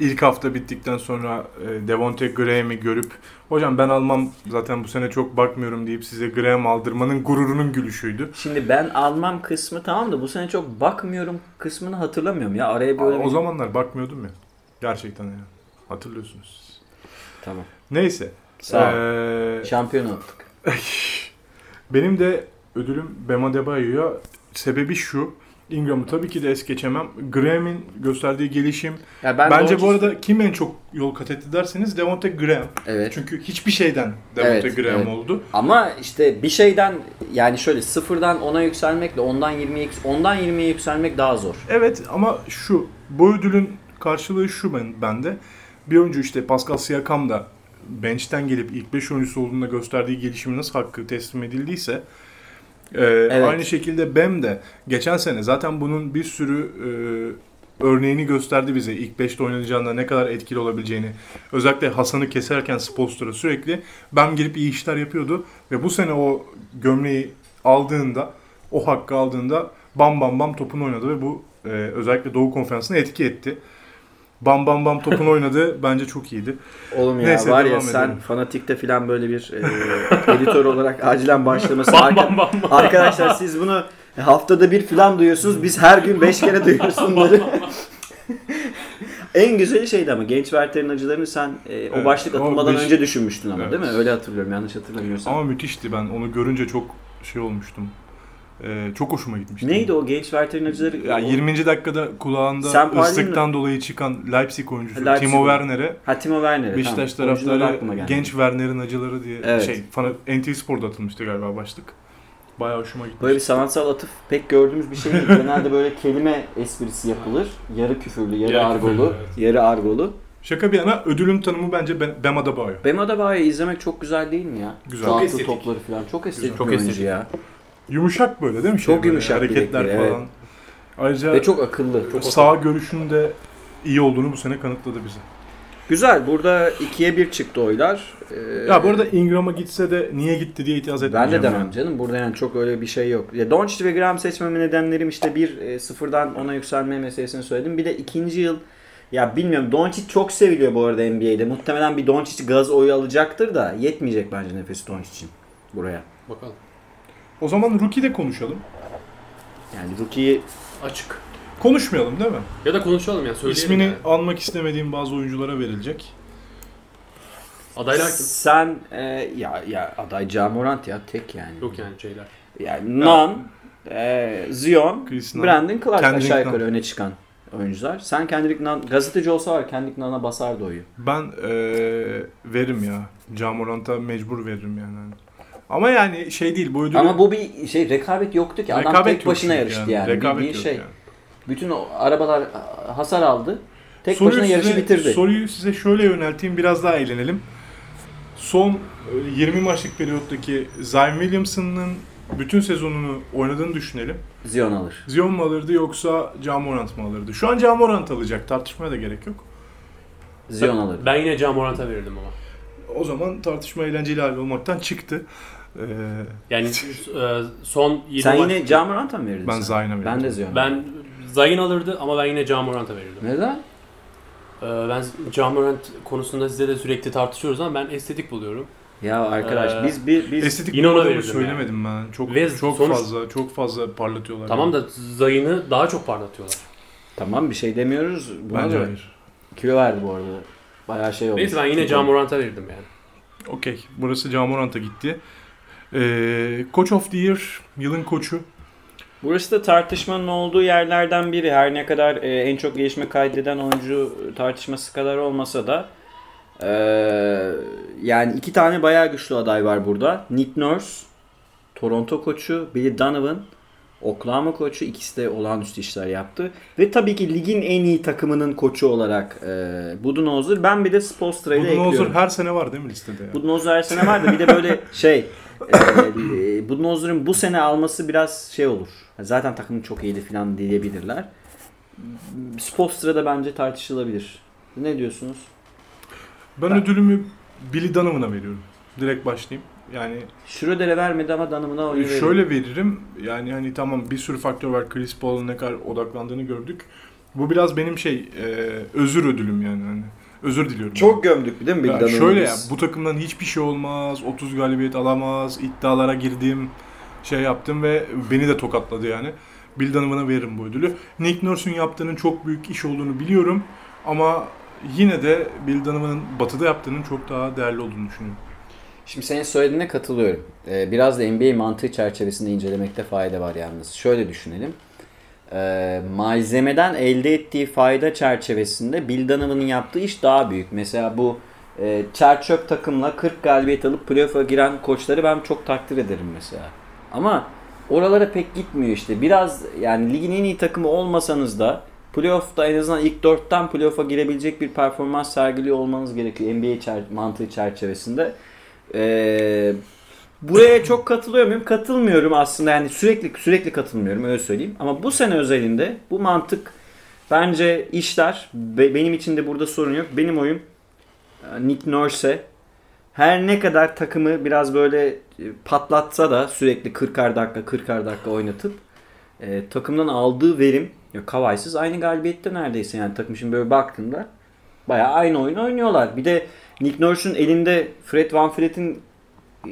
ilk hafta bittikten sonra e, Devonte Graham'i görüp hocam ben almam zaten bu sene çok bakmıyorum deyip size Graham aldırmanın gururunun gülüşüydü. Şimdi ben almam kısmı tamam da bu sene çok bakmıyorum kısmını hatırlamıyorum ya. Araya böyle o bir- zamanlar bakmıyordum ya. Gerçekten yani. Hatırlıyorsunuz. Tamam. Neyse. Sağ ol. Ee, Şampiyon olduk. [laughs] benim de ödülüm Bam Adebayo'ya sebebi şu. Ingram'ı tabii ki de es geçemem. Graham'in gösterdiği gelişim. Ya ben Bence Doncic- bu arada kim en çok yol kat etti derseniz Devonte Graham. Evet. Çünkü hiçbir şeyden Devonte Evet, Graham evet. oldu. Ama işte bir şeyden yani şöyle sıfırdan 10'a yükselmekle ondan 20'ye yük- ondan 20'ye yükselmek daha zor. Evet ama şu bu ödülün karşılığı şu ben bende. Bir oyuncu işte Pascal Siakam da bench'ten gelip ilk 5 oyuncusu olduğunda gösterdiği gelişimi nasıl hakkı teslim edildiyse e, aynı şekilde Bam de geçen sene zaten bunun bir sürü e, örneğini gösterdi bize ilk 5'te oynanacağında ne kadar etkili olabileceğini. Özellikle Hasan'ı keserken Spolstra sürekli Bam gelip iyi işler yapıyordu ve bu sene o gömleği aldığında o hakkı aldığında bam bam bam topunu oynadı ve bu e, özellikle Doğu Konferansı'na etki etti. Bam bam bam topunu [laughs] oynadı. Bence çok iyiydi. Oğlum ya Neyse, var ya sen edelim. fanatikte falan böyle bir e, editör olarak acilen başlaması. Bam bam bam bam. Arkadaşlar siz bunu haftada bir falan duyuyorsunuz. Biz her gün 5 kere duyuyoruz bunları. [laughs] en güzeli şeydi ama genç Werther'in acılarını sen e, o Evet, başlık o atılmadan beş- önce düşünmüştün ama Evet. değil mi? Öyle hatırlıyorum yanlış hatırlamıyorsam. Ama müthişti. Ben onu görünce çok şey olmuştum. E, çok hoşuma gitmişti. Neydi o genç Werther'in acıları? Ya 20. dakikada kulağında Sen ıslıktan dolayı çıkan Leipzig oyuncusu Leipzig Timo. Werner'e Ha Timo Werner. Beşiktaş tamam. Taraftarı genç Werner'in acıları diye Evet. şey NTV Spor'da atılmıştı galiba başlık. Bayağı hoşuma gitti. Böyle bir sanatsal atıf pek gördüğümüz bir şey değil. [laughs] Genelde böyle kelime esprisi yapılır. Yarı küfürlü, yarı, Yarı argolu, küfürlü, evet. yarı argolu. Şaka bir yana ödülün tanımı bence Bam Adebayo. Bam Adebayo'yu izlemek çok güzel değil mi ya? Güzel. Dağıttığı estetik. topları falan. Çok estetik Çok estetik. ya. Yumuşak böyle değil mi? Çok böyle, yumuşak Hareketler bilekleri, falan. Ayrıca Ve çok akıllı. Çok sağ görüşünde iyi olduğunu bu sene kanıtladı bize. Güzel. Burada ikiye bir çıktı oylar. Ee, Ya bu arada Ingram'a gitse de niye gitti diye itiraz ben etmeyeceğim. de demem yani. canım. Burada yani çok öyle bir şey yok. Ya Doncic ve Graham seçmeme nedenlerim işte bir e, sıfırdan ona yükselme meselesini söyledim. Bir de ikinci yıl ya bilmiyorum Doncic çok seviliyor bu arada NBA'de. Muhtemelen bir Doncic gaz oyu alacaktır da yetmeyecek bence nefesi Doncic'in buraya. Bakalım. O zaman Rookie'de konuşalım. Yani rookie'yi Açık. Konuşmayalım değil mi? Ya da konuşalım ya söyleyelim. İsmini yani. almak istemediğim bazı oyunculara verilecek. Adaylar kim? sen e, ya ya aday Ja Morant ya tek yani. Yok yani şeyler. Yani Nan, e, Zion, Chris Nunn. Brandon Clark Kendrick aşağı yukarı Nunn. öne çıkan oyuncular. Sen Kendrick Nunn, gazeteci olsa var Kendrick Nunn'a basardı oyu. Ben eee veririm ya. Camorant'a mecbur veririm yani. Ama yani şey değil bu ödülü... Ama bu bir şey rekabet yoktu ki. Adam rekabet tek başına yarıştı yani. Rekabet Bildiğin yok şey. yani. Bütün o arabalar hasar aldı. Tek Soruyu başına yarışı size- bitirdi. Soruyu size şöyle yönelteyim biraz daha eğlenelim. Son e, 20 maçlık periyottaki Zion Williamson'ın bütün sezonunu oynadığını düşünelim. Zion alır. Zion mu alırdı yoksa Camorant mı alırdı? Şu an Camorant alacak. Tartışmaya da gerek yok. Zion alır. Ben yine Can Morant'a verirdim ama. O zaman tartışma eğlenceli hal olmaktan çıktı. Ee, Yani [laughs] e, son 20 Sen yine Ja Morant'a mı verirdin ben sen? Zion'a veririm. Ben de Zion. Ben Zayn alırdı ama ben yine Can Morant'a verirdim. Neden? Ee, ben Can Morant konusunda size de sürekli tartışıyoruz ama ben estetik buluyorum. Ya arkadaş Ee, biz bir biz Estetik Yine ona verirdim söylemedim ben. Çok Ve çok sonuç- fazla çok fazla parlatıyorlar. Tamam yani. da Zayn'ı daha çok parlatıyorlar. tamam bir şey demiyoruz. Buna bence da hayır. kilo verdi bu arada. Bayağı şey oldu. Neyse ben yine Can Morant'a verirdim yani. Okey. Burası Camorant'a gitti. Ee, Coach of the Year, yılın koçu. Burası da tartışmanın olduğu yerlerden biri. Her ne kadar e, en çok gelişme kaydeden oyuncu tartışması kadar olmasa da e, yani iki tane bayağı güçlü aday var burada. Nick Nurse, Toronto koçu, Billy Donovan, Oklahoma koçu. ikisi de olağanüstü işler yaptı. Ve tabii ki ligin en iyi takımının koçu olarak e, Budenholzer. Ben bir de Spoelstra ile Budenholzer ekliyorum. her sene var değil mi listede? ya? Budenholzer her sene var da bir de böyle [laughs] şey e, Budenholzer'ın bu sene alması biraz şey olur. Zaten takım çok iyiydi falan diyebilirler. Spoelstra da bence tartışılabilir. Ne diyorsunuz? Ben ödülümü Billy Donovan'a veriyorum. Direkt başlayayım. Yani Schroeder'e vermedi ama Dunham'ına oyu verdi. şöyle veririm. Yani hani tamam bir sürü faktör var. Chris Paul'un ne kadar odaklandığını gördük. Bu biraz benim şey e, özür ödülüm yani. Hani özür diliyorum. Çok gömdük değil mi Bildan şöyle ya bu takımdan hiçbir şey olmaz. 30 galibiyet alamaz. iddialara girdim. Şey yaptım ve beni de tokatladı yani. Bill Donovan'a veririm bu ödülü. Nick Nurse'un yaptığının çok büyük iş olduğunu biliyorum. Ama yine de Bill Donovan'ın batıda yaptığının çok daha değerli olduğunu düşünüyorum. Şimdi senin söylediğine katılıyorum. Ee, biraz da NBA mantığı çerçevesinde incelemekte fayda var yalnız. Şöyle düşünelim. Ee, malzemeden elde ettiği fayda çerçevesinde Bill Donovan'ın yaptığı iş daha büyük. Mesela bu e, çerçöp takımla 40 galibiyet alıp playoff'a giren koçları ben çok takdir ederim mesela. Ama oralara pek gitmiyor işte. Biraz yani ligin en iyi takımı olmasanız da playoff'ta en azından ilk 4'ten playoff'a girebilecek bir performans sergiliyor olmanız gerekiyor NBA çer- mantığı çerçevesinde. Ee, buraya çok katılıyor muyum? Katılmıyorum aslında yani sürekli sürekli katılmıyorum öyle söyleyeyim. Ama bu sene özelinde bu mantık bence işler. Be- benim için de burada sorun yok. Benim oyum e, Nick Nurse. Her ne kadar takımı biraz böyle e, patlatsa da sürekli 40'ar dakika 40'ar dakika oynatıp e, takımdan aldığı verim ya Kavay'sız aynı galibiyette neredeyse yani takım şimdi böyle baktığında bayağı aynı oyunu oynuyorlar. Bir de Nick Nurse'un elinde Fred Van Fleet'in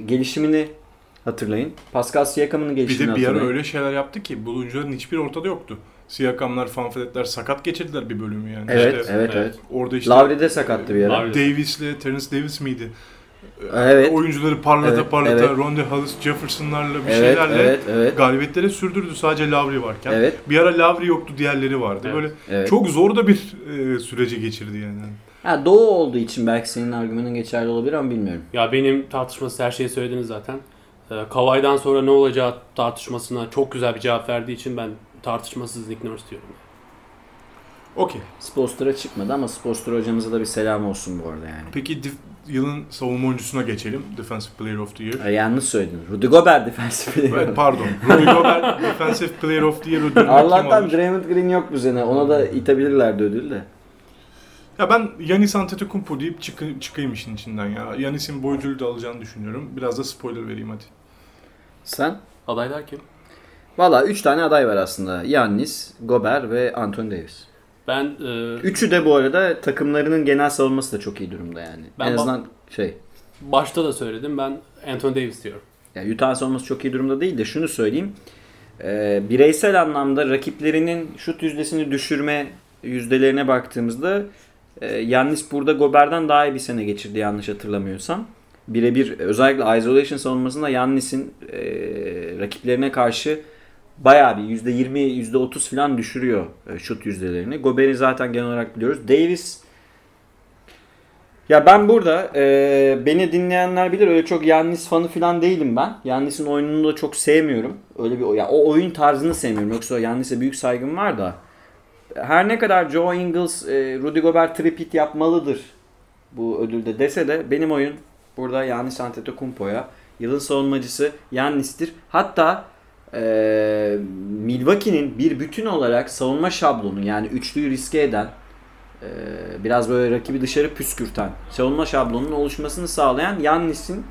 gelişimini hatırlayın. Pascal Siakam'ın Bir gelişimini de bir ara hatırlayın. öyle şeyler yaptı ki bu oyuncuların hiçbir ortada yoktu. Siyakamlar, fanfletler sakat geçirdiler bir bölümü yani. Evet, İşte evet, evet. evet. Orada işte Lavri de sakattı bir ara. Davis'le Terence Davis miydi? Evet. Oyuncuları parlata Evet, parlata evet. Ronde Hollis Jefferson'larla bir Evet, şeylerle evet, evet. galibiyetlere sürdürdü sadece Lavri varken. Evet. Bir ara Lavri yoktu diğerleri vardı. Evet. Böyle Evet. çok zor da bir e, süreci geçirdi yani. Ha, doğu olduğu için belki senin argümanın geçerli olabilir ama bilmiyorum. Ya benim tartışması her şeyi söylediniz zaten. Ee, Kavay'dan sonra ne olacağı tartışmasına çok güzel bir cevap verdiği için ben tartışmasız Nick Nurse diyorum. Okey. Sporster'a çıkmadı ama Sporster hocamıza da bir selam olsun bu arada yani. Peki dif- yılın savunma oyuncusuna geçelim. Defensive Player of the Year. E, yanlış söyledin. Rudy Gobert defensive player. Evet, pardon. Rudy Gobert Defensive Player of the Year [laughs] ödülünü Allah'tan? Draymond Green yok bu sene. Ona da itebilirlerdi ödül de. Ya ben Yanis Antetokounmpo deyip çıkı- çıkayım işin içinden ya. Yanis'in bu ödülü de alacağını düşünüyorum. Biraz da spoiler vereyim hadi. Sen? Adaylar kim? Valla 3 tane aday var aslında. Yannis, Gobert ve Anthony Davis. Ben e, Üçü de bu arada takımlarının genel savunması da çok iyi durumda yani. Ben en azından şey. başta da söyledim ben Anthony Davis diyorum. Yani Utah savunması çok iyi durumda değil de şunu söyleyeyim. Ee, bireysel anlamda rakiplerinin şut yüzdesini düşürme yüzdelerine baktığımızda e, Yannis burada Gobert'den daha iyi bir sene geçirdi yanlış hatırlamıyorsam. Birebir özellikle isolation savunmasında Yannis'in e, rakiplerine karşı bayağı bir %20 %30 falan düşürüyor e, şut yüzdelerini. Gobert'i zaten genel olarak biliyoruz. Davis ya ben burada e, beni dinleyenler bilir öyle çok Yannis fanı falan değilim ben. Yannis'in oyununu da çok sevmiyorum. Öyle bir ya o oyun tarzını sevmiyorum. Yoksa Yannis'e büyük saygım var da. Her ne kadar Joe Ingles, e, Rudy Gobert tripit yapmalıdır bu ödülde dese de benim oyun burada Yannis Antetokounmpo'ya. Yılın savunmacısı Yannis'tir. Hatta e, Milwaukee'nin bir bütün olarak savunma şablonu yani üçlüyü riske eden e, biraz böyle rakibi dışarı püskürten savunma şablonunun oluşmasını sağlayan Yannis'in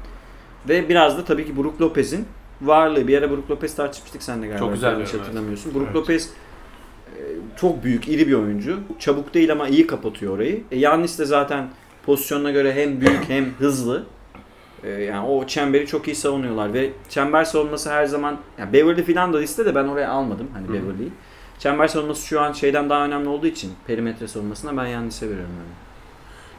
ve biraz da tabii ki Brook Lopez'in varlığı. Bir ara Brook Lopez tartışmıştık sen de galiba. Çok güzel Yanlış yorum, evet. hatırlamıyorsun. Brook Evet. Lopez çok büyük, iri bir oyuncu. Çabuk değil ama iyi kapatıyor orayı. E, Yannis de zaten pozisyonuna göre hem büyük hem hızlı. E, yani o çemberi çok iyi savunuyorlar ve çember savunması her zaman yani Beverly falan da liste de ben oraya almadım hani. Beverly'yi. Çember savunması şu an şeyden daha önemli olduğu için perimetre savunmasına ben Yannis'e veriyorum yani.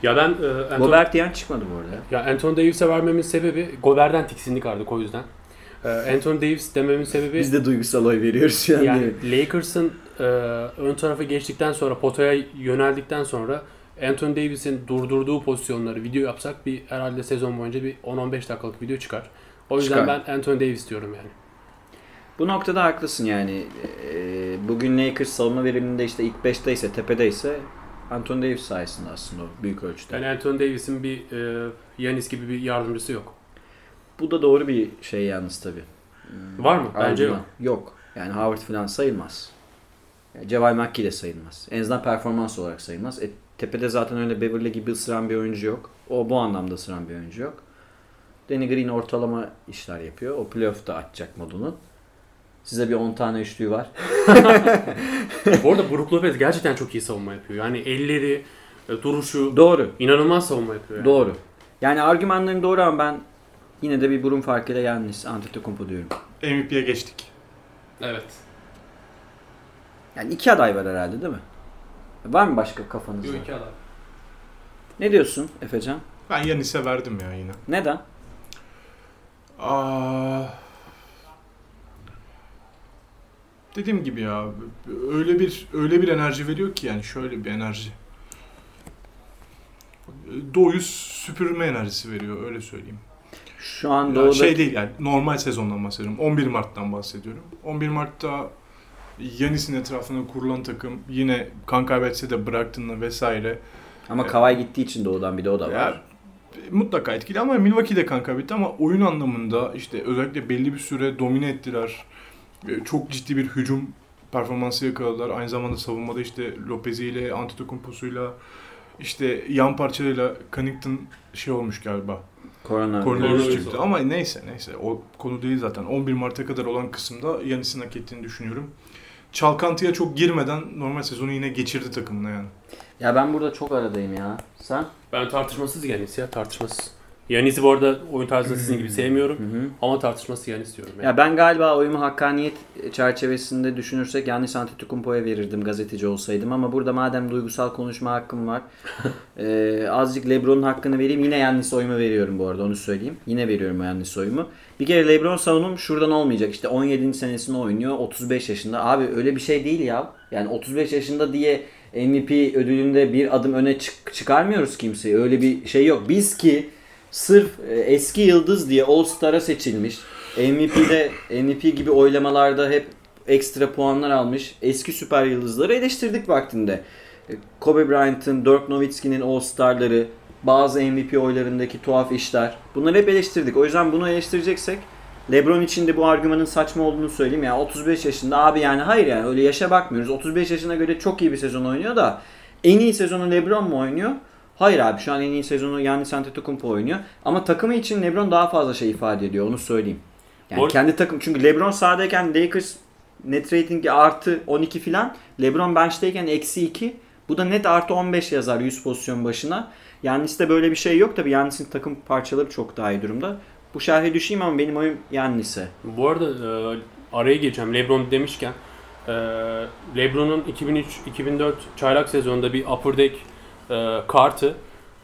Ya ben e, Anthony, Gobert diyen çıkmadı bu arada. ya Anthony Davis'e vermemin sebebi Gobert'ten tiksindik artık o yüzden. E, Anthony Davis dememin sebebi Biz de duygusal oy veriyoruz an. yani Lakers'ın e, ön tarafa geçtikten sonra potaya yöneldikten sonra Anthony Davis'in durdurduğu pozisyonları video yapsak bir herhalde sezon boyunca bir 10-15 dakikalık video çıkar. O yüzden Çıkar. ben Anthony Davis diyorum yani. Bu noktada haklısın yani. Ee, bugün Lakers savunma veriminde işte ilk 5'te ise tepedeyse Anthony Davis sayesinde aslında o büyük ölçüde. Yani Anthony Davis'in bir e, Yanis gibi bir yardımcısı yok. Bu da doğru bir şey yalnız tabii. Var mı? Bence yok. Argüman. Yok. Yani Howard falan sayılmaz. Yani Ceval McGee de sayılmaz. En azından performans olarak sayılmaz. E, tepede zaten öyle Beverly gibi ısıran bir oyuncu yok. O bu anlamda ısıran bir oyuncu yok. Danny Green ortalama işler yapıyor. O playoff'ta atacak modunu. Size bir 10 tane üçlüğü var. [laughs] Bu arada Brook Lopez gerçekten çok iyi savunma yapıyor. Yani elleri, e, duruşu Doğru. inanılmaz savunma yapıyor. Yani. Doğru. Yani argümanların doğru ama ben yine de bir burun farkıyla Yannis Antetokounmpo diyorum. MVP'ye geçtik. Evet. Yani iki aday var herhalde değil mi? Var mı başka kafanızda? Yok iki adam. Ne diyorsun Efecan? Ben Yanis'e verdim ya yine. Neden? Aa, dediğim gibi ya öyle bir öyle bir enerji veriyor ki yani şöyle bir enerji. Doğuyu süpürme enerjisi veriyor öyle söyleyeyim. Şu an doğuda... şey değil yani normal sezondan bahsediyorum. 11 Mart'tan bahsediyorum. 11 Mart'ta Yanis'in etrafına kurulan takım yine kan kaybetse de bıraktığında vesaire. Ama Kawhi gittiği için doğudan bir de o da var. Ya, mutlaka etkili ama Milwaukee'de kan kaybetti ama oyun anlamında işte özellikle belli bir süre domine ettiler. E, Çok ciddi bir hücum performansı yakaladılar. Aynı zamanda savunmada işte Lopez ile Antetokounmpo'suyla işte yan parçalarıyla Connington şey olmuş galiba. Korona. Koronavirüs Koronavirüs çıktı ama neyse neyse o konu değil zaten. 11 Mart'a kadar olan kısımda Yanis'in hak ettiğini düşünüyorum. Çalkantıya çok girmeden normal sezonu yine geçirdi takımına yani. Ya ben burada çok aradayım ya. Sen? Ben tartışmasız Yanis ya tartışmasız. Yanis'i bu arada oyun tarzında sizin gibi sevmiyorum. Hı hı. Ama tartışması Yanis diyorum. Yani. Ya ben galiba oyumu hakkaniyet çerçevesinde düşünürsek Yannis Antetokounmpo'ya verirdim gazeteci olsaydım ama burada madem duygusal konuşma hakkım var [laughs] eee, azıcık LeBron'un hakkını vereyim yine Yannis oyumu veriyorum bu arada onu söyleyeyim. Yine veriyorum Yannis oyumu. Bir kere LeBron savunum şuradan olmayacak işte 17. senesini oynuyor 35 yaşında. Abi öyle bir şey değil ya. Yani 35 yaşında diye MVP ödülünde bir adım öne çık- çıkarmıyoruz kimseyi. Öyle bir şey yok. Biz ki sırf e, eski yıldız diye All Star'a seçilmiş. MVP'de MVP gibi oylamalarda hep ekstra puanlar almış eski süper yıldızları eleştirdik vaktinde. E, Kobe Bryant'ın, Dirk Nowitzki'nin All Star'ları, bazı MVP oylarındaki tuhaf işler. Bunları hep eleştirdik. O yüzden bunu eleştireceksek LeBron için de bu argümanın saçma olduğunu söyleyeyim. Yani 35 yaşında abi yani hayır yani öyle yaşa bakmıyoruz. 35 yaşına göre çok iyi bir sezon oynuyor da en iyi sezonu LeBron mu oynuyor? Hayır abi şu an en iyi sezonu Giannis Antetokounmpo oynuyor. Ama takımı için LeBron daha fazla şey ifade ediyor onu söyleyeyim. Yani Bu- kendi takım çünkü LeBron sahadayken Lakers net ratingi artı 12 filan. LeBron bench'teyken eksi 2. Bu da net artı 15 yazar 100 pozisyon başına. Yannis'te böyle bir şey yok tabi. Yannis'in takım parçaları çok daha iyi durumda. Bu şerhe düşeyim ama benim oyum Yannis'e. Bu arada e, araya gireceğim. LeBron demişken e, LeBron'un 2003-2004 çaylak sezonunda bir Upper Deck e, kartı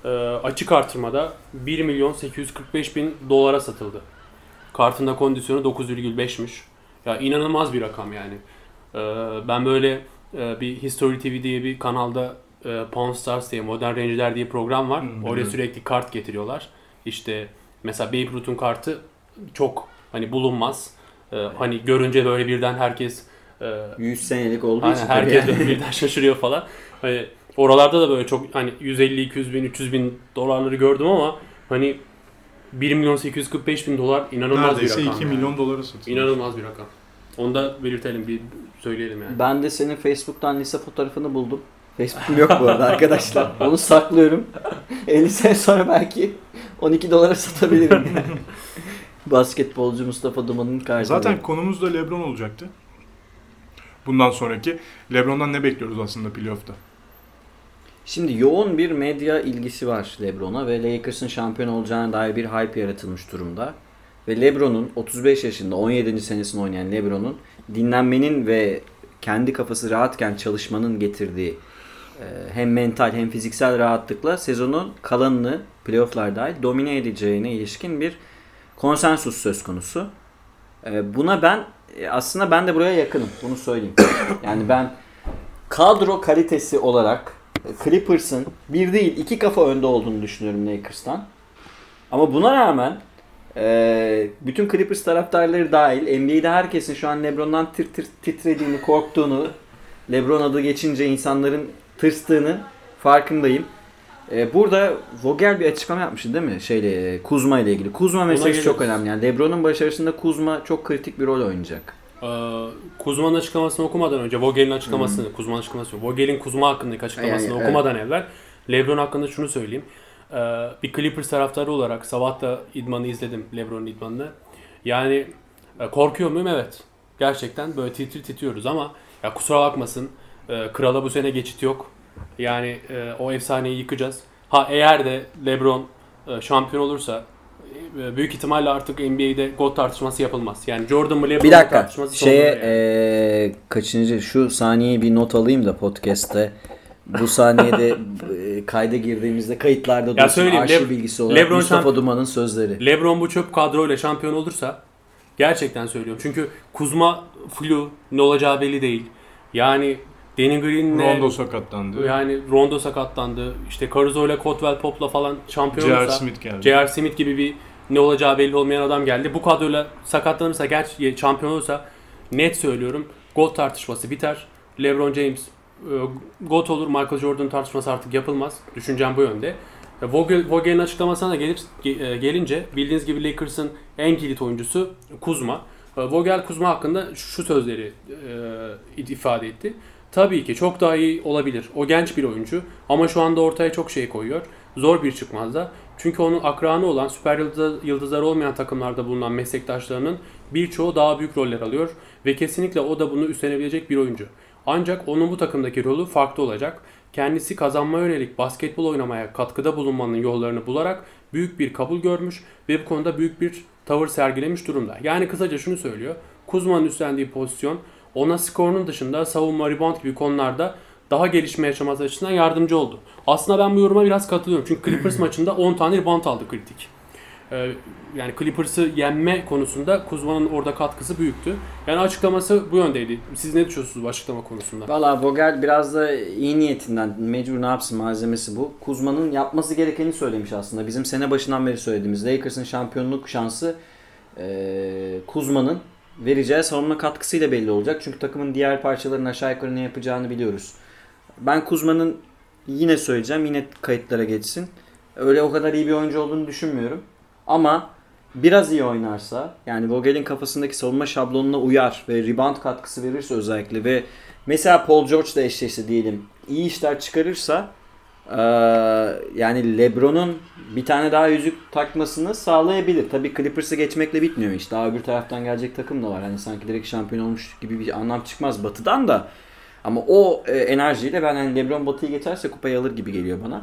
e, açık artırmada 1 milyon 845 bin dolara satıldı. Kartında kondisyonu 9,5'müş. Ya inanılmaz bir rakam yani. E, ben böyle e, bir History TV diye bir kanalda e, Pawn Stars diye Modern Range'ler diye program var. Hmm, Oraya sürekli kart getiriyorlar. İşte mesela Babe Ruth'un kartı çok hani bulunmaz. E, hani görünce böyle birden herkes e, 100 senelik olduğu Aynen, için herkes böyle birden şaşırıyor falan. Hani oralarda da böyle çok hani 150 200 bin 300 bin dolarları gördüm ama hani 1 milyon 845 bin dolar inanılmaz Neredeyse bir rakam. 2 yani. milyon dolara satılıyor. İnanılmaz bir rakam. Onu da belirtelim bir söyleyelim yani. Ben de senin Facebook'tan lise fotoğrafını buldum. Facebook'um yok bu arada arkadaşlar. [laughs] Onu saklıyorum. 50 sene sonra belki 12 dolara satabilirim. [laughs] Basketbolcu Mustafa Duman'ın kartı. Zaten konumuz da LeBron olacaktı. Bundan sonraki LeBron'dan ne bekliyoruz aslında playoff'ta? Şimdi yoğun bir medya ilgisi var LeBron'a ve Lakers'ın şampiyon olacağına dair bir hype yaratılmış durumda. Ve LeBron'un 35 yaşında 17. senesini oynayan LeBron'un dinlenmenin ve kendi kafası rahatken çalışmanın getirdiği e, hem mental hem fiziksel rahatlıkla sezonun kalanını playofflar dahil domine edeceğine ilişkin bir konsensus söz konusu. E, Buna ben e, aslında ben de buraya yakınım. Bunu söyleyeyim. Yani ben kadro kalitesi olarak Clippers'ın bir değil iki kafa önde olduğunu düşünüyorum Lakers'tan. Ama buna rağmen e, bütün Clippers taraftarları dahil NBA'de herkesin şu an LeBron'dan tir tir titrediğini, korktuğunu, LeBron adı geçince insanların tırstığını farkındayım. E, burada Vogel bir açıklama yapmıştı değil mi? Şeyle e, Kuzma ile ilgili. Kuzma meselesi çok önemli. Yani LeBron'un başarısında Kuzma çok kritik bir rol oynayacak. Ee, Kuzma'nın açıklamasını okumadan önce Vogel'in açıklamasını, Kuzma'nın açıklamasını, Vogel'in Kuzma hakkındaki açıklamasını Yani, okumadan evvel LeBron hakkında şunu söyleyeyim. Ee, bir Clippers taraftarı olarak sabah da idmanı izledim LeBron'un idmanını. Yani e, korkuyor muyum? Evet. gerçekten böyle titir titriyoruz ama ya kusura bakmasın e, krala bu sene geçit yok. Yani e, o efsaneyi yıkacağız. Ha eğer de LeBron şampiyon olursa büyük ihtimalle artık NBA'de GOAT tartışması yapılmaz. Yani Jordan mı LeBron Bir dakika. tartışması Şeye yani. eee, kaçıncı şu saniyeyi bir not alayım da podcast'te. Bu saniyede [laughs] e, kayda girdiğimizde kayıtlarda Ya dursun söyleyeyim, arşiv Le- bilgisi olarak LeBron Mustafa Duman'ın sözleri. LeBron bu çöp kadroyla şampiyon olursa gerçekten söylüyorum. Çünkü Kuzma flu ne olacağı belli değil. Yani Danny Green'le Rondo sakatlandı. yani Rondo sakatlandı. İşte Caruso ile Cotwell Pop'la falan şampiyon J.R. Smith geldi. J.R. Smith gibi bir ne olacağı belli olmayan adam geldi. Bu kadroyla sakatlanırsa, gerçi şampiyon olursa net söylüyorum GOAT tartışması biter. LeBron James e, GOAT olur. Michael Jordan tartışması artık yapılmaz. Düşüncem bu yönde. E, Vogel, Vogel'in açıklamasına da gelir, ge- e, gelince bildiğiniz gibi Lakers'ın en kilit oyuncusu Kuzma. Vogel Kuzma hakkında şu sözleri ifade etti. Tabii ki çok daha iyi olabilir. O genç bir oyuncu ama şu anda ortaya çok şey koyuyor. Zor bir çıkmazda. Çünkü onun akranı olan süper yıldız, yıldızları olmayan takımlarda bulunan meslektaşlarının birçoğu daha büyük roller alıyor ve kesinlikle o da bunu üstlenebilecek bir oyuncu. Ancak onun bu takımdaki rolü farklı olacak. Kendisi kazanmaya yönelik basketbol oynamaya katkıda bulunmanın yollarını bularak büyük bir kabul görmüş ve bu konuda büyük bir tavır sergilemiş durumda. Yani kısaca şunu söylüyor. Kuzma'nın üstlendiği pozisyon ona skorunun dışında savunma, rebound gibi konularda daha gelişme yaşaması açısından yardımcı oldu. Aslında ben bu yoruma biraz katılıyorum. Çünkü Clippers [clears throat] maçında 10 tane rebound aldı kritik. Ee, yani Clippers'ı yenme konusunda Kuzma'nın orada katkısı büyüktü. Yani açıklaması bu yöndeydi. Siz ne düşünüyorsunuz bu açıklama konusunda? Valla Vogel biraz da iyi niyetinden mecbur ne yapsın malzemesi bu. Kuzma'nın yapması gerekeni söylemiş aslında. Bizim sene başından beri söylediğimiz Lakers'ın şampiyonluk şansı e, Kuzma'nın vereceği savunma katkısıyla belli olacak. Çünkü takımın diğer parçalarının aşağı yukarı ne yapacağını biliyoruz. Ben Kuzma'nın yine söyleyeceğim yine kayıtlara geçsin. Öyle o kadar iyi bir oyuncu olduğunu düşünmüyorum. Ama biraz iyi oynarsa yani Vogel'in kafasındaki savunma şablonuna uyar ve rebound katkısı verirse özellikle ve mesela Paul George da eşleşse diyelim iyi işler çıkarırsa eee, yani LeBron'un bir tane daha yüzük takmasını sağlayabilir. Tabii Clippers'ı geçmekle bitmiyor iş. Daha öbür taraftan gelecek takım da var. Hani sanki direkt şampiyon olmuş gibi bir anlam çıkmaz batıdan da. Ama o e, enerjiyle ben hani LeBron batıyı geçerse kupayı alır gibi geliyor bana.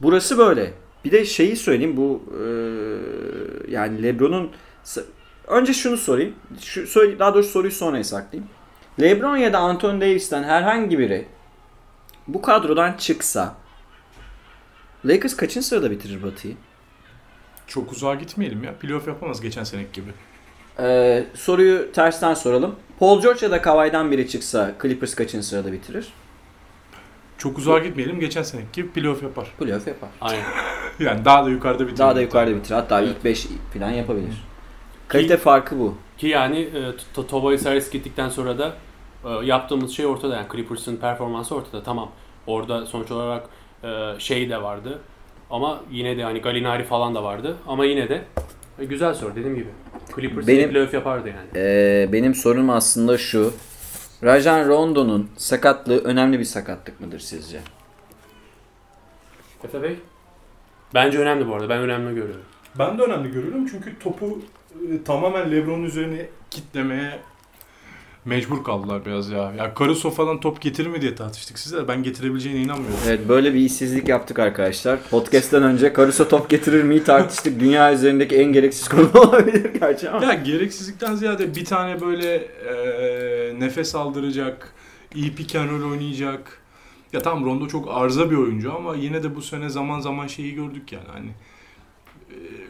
Burası böyle. Bir de şeyi söyleyeyim bu e, yani LeBron'un önce şunu sorayım. Şu söyle daha doğrusu soruyu sonraya saklayayım. LeBron ya da Anthony Davis'ten herhangi biri bu kadrodan çıksa Lakers kaçıncı sırada bitirir Batı'yı? Çok uzağa gitmeyelim ya. Playoff yapamaz geçen seneki gibi. Ee, soruyu tersten soralım. Paul George ya da Kawhi'den biri çıksa Clippers kaçıncı sırada bitirir? Çok uzağa gitmeyelim. Geçen seneki gibi playoff yapar. Playoff yapar. Aynen. [laughs] Yani daha da yukarıda bitirir. Daha da yukarıda bitirir. Hatta Evet. ilk 5 falan yapabilir. Kalite farkı bu. Ki yani e, Tobias Harris gittikten sonra da e, yaptığımız şey ortada. Yani Clippers'ın performansı ortada. Tamam. Orada sonuç olarak e, şey de vardı. Ama yine de hani Galinari falan da vardı. Ama yine de e, güzel soru dediğim gibi. Clippers Benim- playoff yapardı yani. Ee, benim sorum aslında şu. Rajan Rondo'nun sakatlığı önemli bir sakatlık mıdır sizce? Efe Bey? Bence önemli bu arada. Ben önemli görüyorum. Ben de önemli görüyorum çünkü topu e, tamamen LeBron'un üzerine kitlemeye mecbur kaldılar biraz ya. Ya Caruso falan top getirir mi diye tartıştık size de ben getirebileceğine inanmıyorum. Evet böyle bir işsizlik yaptık arkadaşlar. Podcast'ten önce Caruso top getirir miyi tartıştık. [laughs] Dünya üzerindeki en gereksiz konu [laughs] olabilir gerçi ama. Ya gereksizlikten ziyade bir tane böyle e, nefes aldıracak, iyi pick and roll oynayacak. Ya tamam Rondo çok arıza bir oyuncu ama yine de bu sene zaman zaman şeyi gördük yani hani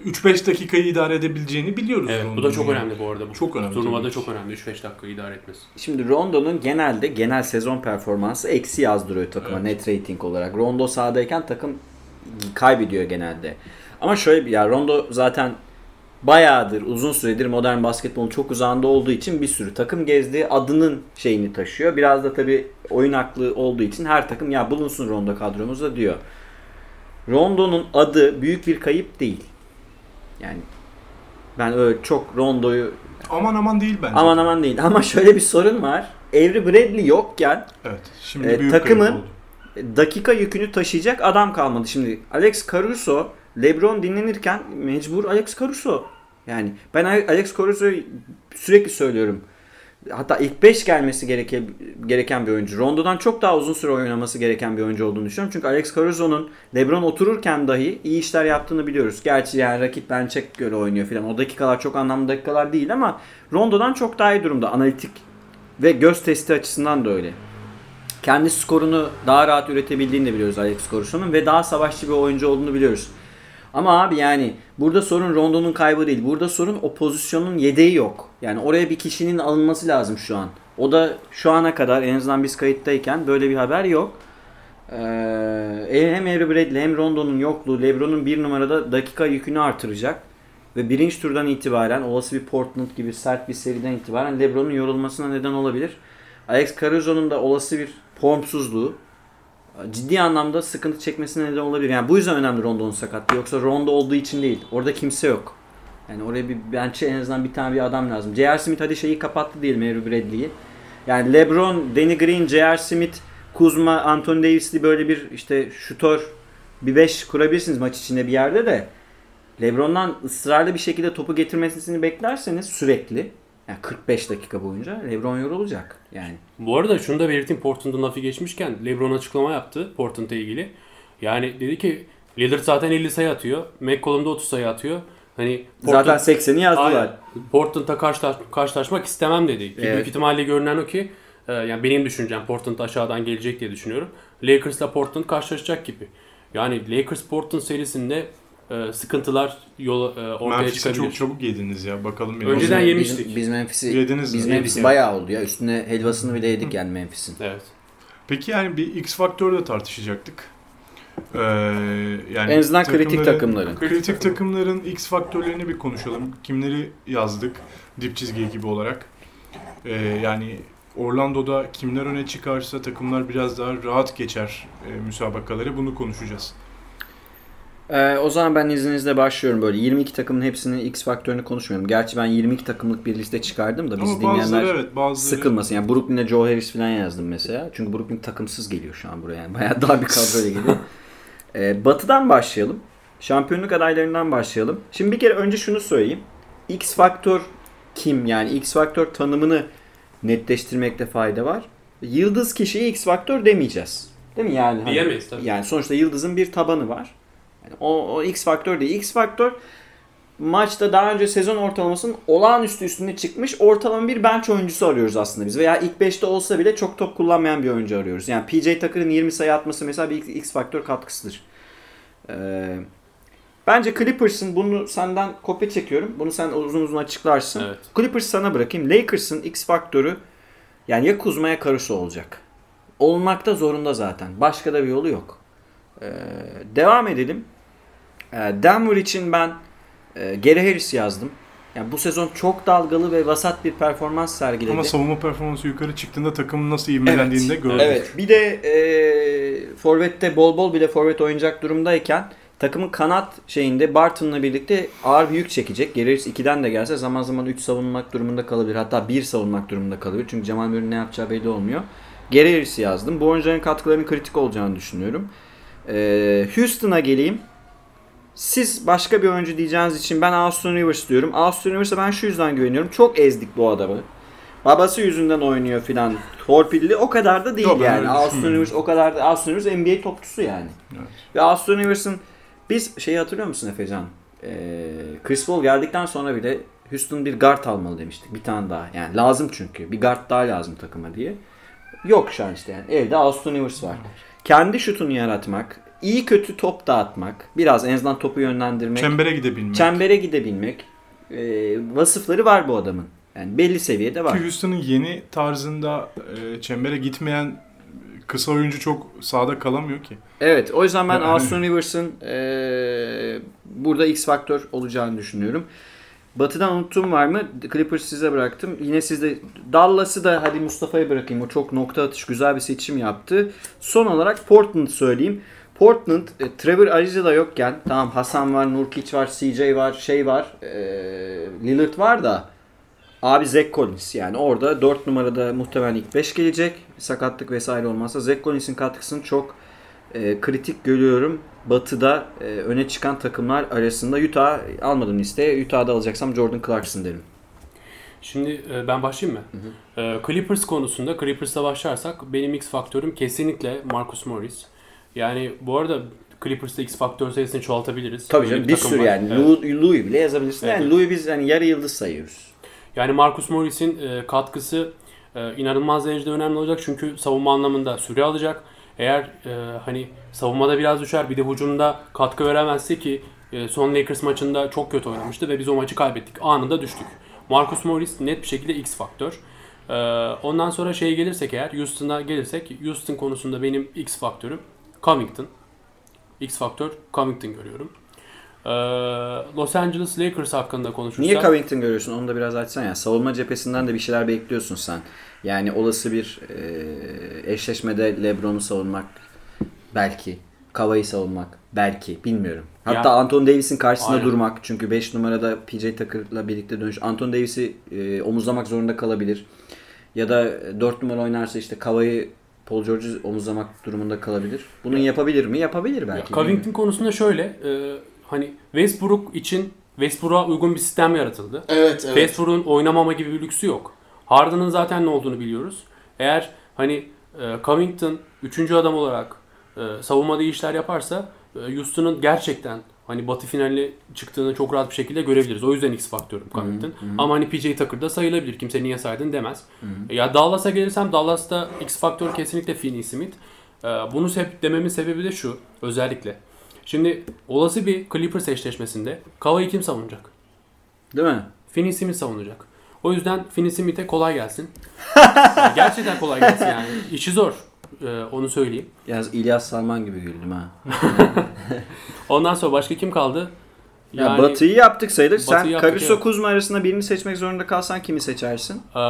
3-5 dakikayı idare edebileceğini biliyoruz. Evet bu da Rondo'nun çok yani. önemli bu arada. Bu Çok önemli Turnuvada çok önemli 3-5 dakika idare etmesi. Şimdi Rondo'nun genelde genel sezon performansı eksi yazdırıyor takıma net rating olarak. Rondo sahadayken takım kaybediyor genelde. Ama şöyle bir ya Rondo zaten bayağıdır uzun süredir modern basketbolun çok uzağında olduğu için bir sürü takım gezdi. Adının şeyini taşıyor. Biraz da tabii oyun aklı olduğu için her takım ya bulunsun Rondo kadromuzda diyor. Rondo'nun adı büyük bir kayıp değil. Yani ben öyle çok Rondo'yu Aman aman değil bence. aman aman değil. [laughs] Ama şöyle bir sorun var. Avery Bradley yokken Evet. Şimdi E, büyük takımın- kayıp oldu. dakika yükünü taşıyacak adam kalmadı. Şimdi Alex Caruso, LeBron dinlenirken mecbur Alex Caruso. Yani ben Alex Caruso'yu sürekli söylüyorum. Hatta ilk 5 gelmesi gereken, gereken bir oyuncu. Rondo'dan çok daha uzun süre oynaması gereken bir oyuncu olduğunu düşünüyorum. Çünkü Alex Caruso'nun LeBron otururken dahi iyi işler yaptığını biliyoruz. Gerçi yani rakip bench'e göre oynuyor filan. O dakikalar çok anlamlı dakikalar değil ama Rondo'dan çok daha iyi durumda. Analitik ve göz testi açısından da öyle. Kendi skorunu daha rahat üretebildiğini de biliyoruz Alex Caruso'nun ve daha savaşçı bir oyuncu olduğunu biliyoruz. Ama abi yani burada sorun Rondo'nun kaybı değil. Burada sorun o pozisyonun yedeği yok. Yani oraya bir kişinin alınması lazım şu an. O da şu ana kadar en azından biz kayıttayken böyle bir haber yok. Ee, hem Avery Bradley hem Rondo'nun yokluğu Lebron'un bir numarada dakika yükünü artıracak. Ve birinci turdan itibaren olası bir Portland gibi sert bir seriden itibaren Lebron'un yorulmasına neden olabilir. Alex Caruso'nun da olası bir formsuzluğu ciddi anlamda sıkıntı çekmesine neden olabilir. Yani bu yüzden önemli Rondo'nun sakatlığı. Yoksa Rondo olduğu için değil. Orada kimse yok. Yani oraya bir bench'e en azından bir tane bir adam lazım. J.R. Smith hadi şeyi kapattı diyelim Avery Bradley'i. Yani LeBron, Danny Green, J.R. Smith, Kuzma, Anthony Davis'li böyle bir işte şutör bir 5 kurabilirsiniz maç içinde bir yerde de. LeBron'dan ısrarlı bir şekilde topu getirmesini beklerseniz sürekli yani 45 dakika boyunca LeBron yorulacak yani. Bu arada şunu da belirteyim Portland'ın lafı geçmişken LeBron açıklama yaptı Portland'la ilgili. Yani dedi ki Lillard zaten 50 sayı atıyor. McCollum da 30 sayı atıyor. Hani Portland, zaten 80'i yazdılar. Portland'a karşılaş, karşılaşmak istemem dedi. Evet. Büyük ihtimalle görünen o ki e, yani benim düşüncem Portland aşağıdan gelecek diye düşünüyorum. Lakers'la Portland karşılaşacak gibi. Yani Lakers Portland serisinde e, sıkıntılar yol e, ortaya Memphis'i çıkabilir. çok çabuk yediniz ya. Bakalım. Önceden yemiştik. Biz, biz Memphis'i yediniz biz Memphis'i bayağı oldu ya. Üstüne helvasını bile yedik yani Memphis'in. Evet. Peki yani bir X faktörü de tartışacaktık. Ee, yani en azından kritik takımların. Kritik takımların X faktörlerini bir konuşalım. Kimleri yazdık dip çizgi gibi olarak. Ee, yani Orlando'da kimler öne çıkarsa takımlar biraz daha rahat geçer e, müsabakaları. Bunu konuşacağız. Ee, o zaman ben izninizle başlıyorum böyle. 22 takımın hepsini X faktörünü konuşmuyorum. Gerçi ben 22 takımlık bir liste çıkardım da biz Ama dinleyenler evet, bazıları... sıkılmasın. Yani Brooklyn'e Joe Harris falan yazdım mesela. Çünkü Brooklyn takımsız geliyor şu an buraya. Yani bayağı daha bir kadroyla geliyor. [laughs] ee, batı'dan başlayalım. Şampiyonluk adaylarından başlayalım. Şimdi bir kere önce şunu söyleyeyim. X faktör kim? Yani X faktör tanımını netleştirmekte fayda var. Yıldız kişiye X faktör demeyeceğiz. Değil mi yani? Diyemeyiz tabii. Yani sonuçta yıldızın bir tabanı var. Yani o, o X faktör değil. X faktör maçta daha önce sezon ortalamasının olağanüstü üstüne çıkmış ortalama bir bench oyuncusu arıyoruz aslında biz. Veya ilk 5'te olsa bile çok top kullanmayan bir oyuncu arıyoruz. Yani PJ Tucker'ın 20 sayı atması mesela bir X faktör katkısıdır. Ee, bence Clippers'ın bunu senden kopya çekiyorum. Bunu sen uzun uzun açıklarsın. Evet. Clippers sana bırakayım. Lakers'ın X faktörü yani ya Kuzma'ya karısı olacak. Olmakta zorunda zaten. Başka da bir yolu yok. Ee, devam edelim. Ee, Denver için ben e, Gary Harris yazdım. Yani bu sezon çok dalgalı ve vasat bir performans sergiledi. Ama savunma performansı yukarı çıktığında takımın nasıl ivmelendiğini evet. de gördük. Evet. Bir de e, Forvet'te bol bol bile Forvet oynayacak durumdayken takımın kanat şeyinde Barton'la birlikte ağır bir yük çekecek. Harris 2'den de gelse zaman zaman 3 savunmak durumunda kalabilir. Hatta 1 savunmak durumunda kalabilir. Çünkü Cemal Murray'nin ne yapacağı belli olmuyor. Harris'i yazdım. Bu oyuncuların katkılarının kritik olacağını düşünüyorum. Ee, Houston'a geleyim. Siz başka bir oyuncu diyeceğiniz için ben Austin Rivers diyorum. Austin Rivers'a ben şu yüzden güveniyorum. Çok ezdik bu adamı. Babası yüzünden oynuyor filan. Torpilli o kadar da değil Yok, yani. Austin Rivers o kadar da Austin Rivers NBA topçusu yani. Evet. Ve Austin Rivers'ın biz şeyi hatırlıyor musun Efecan? Ee, Chris Paul geldikten sonra bile Houston bir guard almalı demiştik. Bir tane daha. Yani lazım çünkü. Bir guard daha lazım takıma diye. Yok şu an işte yani. Evde Austin Rivers var. Evet kendi şutunu yaratmak, iyi kötü top dağıtmak, biraz en azından topu yönlendirmek, çembere gidebilmek, çembere gidebilmek e, vasıfları var bu adamın. Yani belli seviyede var. Ki Houston'ın yeni tarzında e, çembere gitmeyen kısa oyuncu çok sağda kalamıyor ki. Evet o yüzden ben yani. Austin Rivers'ın e, burada X faktör olacağını düşünüyorum. Batı'dan unuttuğum var mı? Clippers size bıraktım. Yine sizde Dallas'ı da hadi Mustafa'ya bırakayım. O çok nokta atış güzel bir seçim yaptı. Son olarak Portland söyleyeyim. Portland, e, Trevor Ariza yokken tamam Hasan var, Nurkic var, CJ var, şey var, e, Lillard var da abi Zach Collins yani orada 4 numarada muhtemelen ilk 5 gelecek. Sakatlık vesaire olmazsa Zach Collins'in katkısını çok e, kritik görüyorum. Batı'da e, öne çıkan takımlar arasında Utah almadım listeye. Utah'da alacaksam Jordan Clarkson derim. Şimdi e, ben başlayayım mı? E, Clippers konusunda Clippers'la başlarsak benim X faktörüm kesinlikle Marcus Morris. Yani bu arada Clippers'ta X faktör sayısını çoğaltabiliriz. Tabii canım bir takım sürü var. yani. Evet. Louis, Louis bile yazabilirsin. Evet. Yani Louis biz hani yarı yıldız sayıyoruz. Yani Marcus Morris'in e, katkısı e, inanılmaz derecede önemli olacak çünkü savunma anlamında süre alacak. Eğer e, hani savunmada biraz düşer bir de hücumda katkı veremezse ki e, son Lakers maçında çok kötü oynamıştı ve biz o maçı kaybettik. Anında düştük. Marcus Morris net bir şekilde X faktör. E, ondan sonra şeye gelirsek eğer Houston'a gelirsek Houston konusunda benim X faktörüm Covington. X faktör Covington görüyorum. E, Los Angeles Lakers hakkında konuşursak Niye Covington görüyorsun? Onu da biraz açsan ya. Savunma cephesinden de bir şeyler bekliyorsun sen. Yani olası bir e, eşleşmede LeBron'u savunmak belki. Kava'yı savunmak belki. Bilmiyorum. Hatta Ya- Anthony Davis'in karşısında Aynen. durmak. Çünkü 5 numarada PJ Tucker'la birlikte dönüş. Anthony Davis'i e, omuzlamak zorunda kalabilir. Ya da 4 numara oynarsa işte Kava'yı Paul George'u omuzlamak durumunda kalabilir. Bunu yapabilir mi? Yapabilir Ya, belki. Covington konusunda şöyle e, hani Westbrook için Westbrook'a uygun bir sistem yaratıldı. Evet evet. Westbrook'un oynamama gibi bir lüksü yok. Harden'ın zaten ne olduğunu biliyoruz. Eğer hani e, Covington 3. adam olarak e, savunmada iyi işler yaparsa e, Houston'ın gerçekten hani batı finaline çıktığını çok rahat bir şekilde görebiliriz. O yüzden X faktörüm Covington. Ama hani PJ Tucker'da sayılabilir. Kimse niye saydın demez. E, Ya Dallas'a gelirsem Dallas'ta X faktör kesinlikle Finney Smith. E, bunu seb- dememin sebebi de şu özellikle. Şimdi olası bir Clippers eşleşmesinde Kava'yı kim savunacak? Değil mi? Finney Smith savunacak. O yüzden Finney Smith'e kolay gelsin. [laughs] Yani gerçekten kolay gelsin yani. İşi zor. Ee, onu söyleyeyim. Yalnız İlyas Salman gibi güldüm ha. [laughs] Ondan sonra başka kim kaldı? Ya Batı'yı yaptık sayılır. Sen Batı'yı yaptık, Caruso evet. Kuzma arasında birini seçmek zorunda kalsan kimi seçersin? Ee,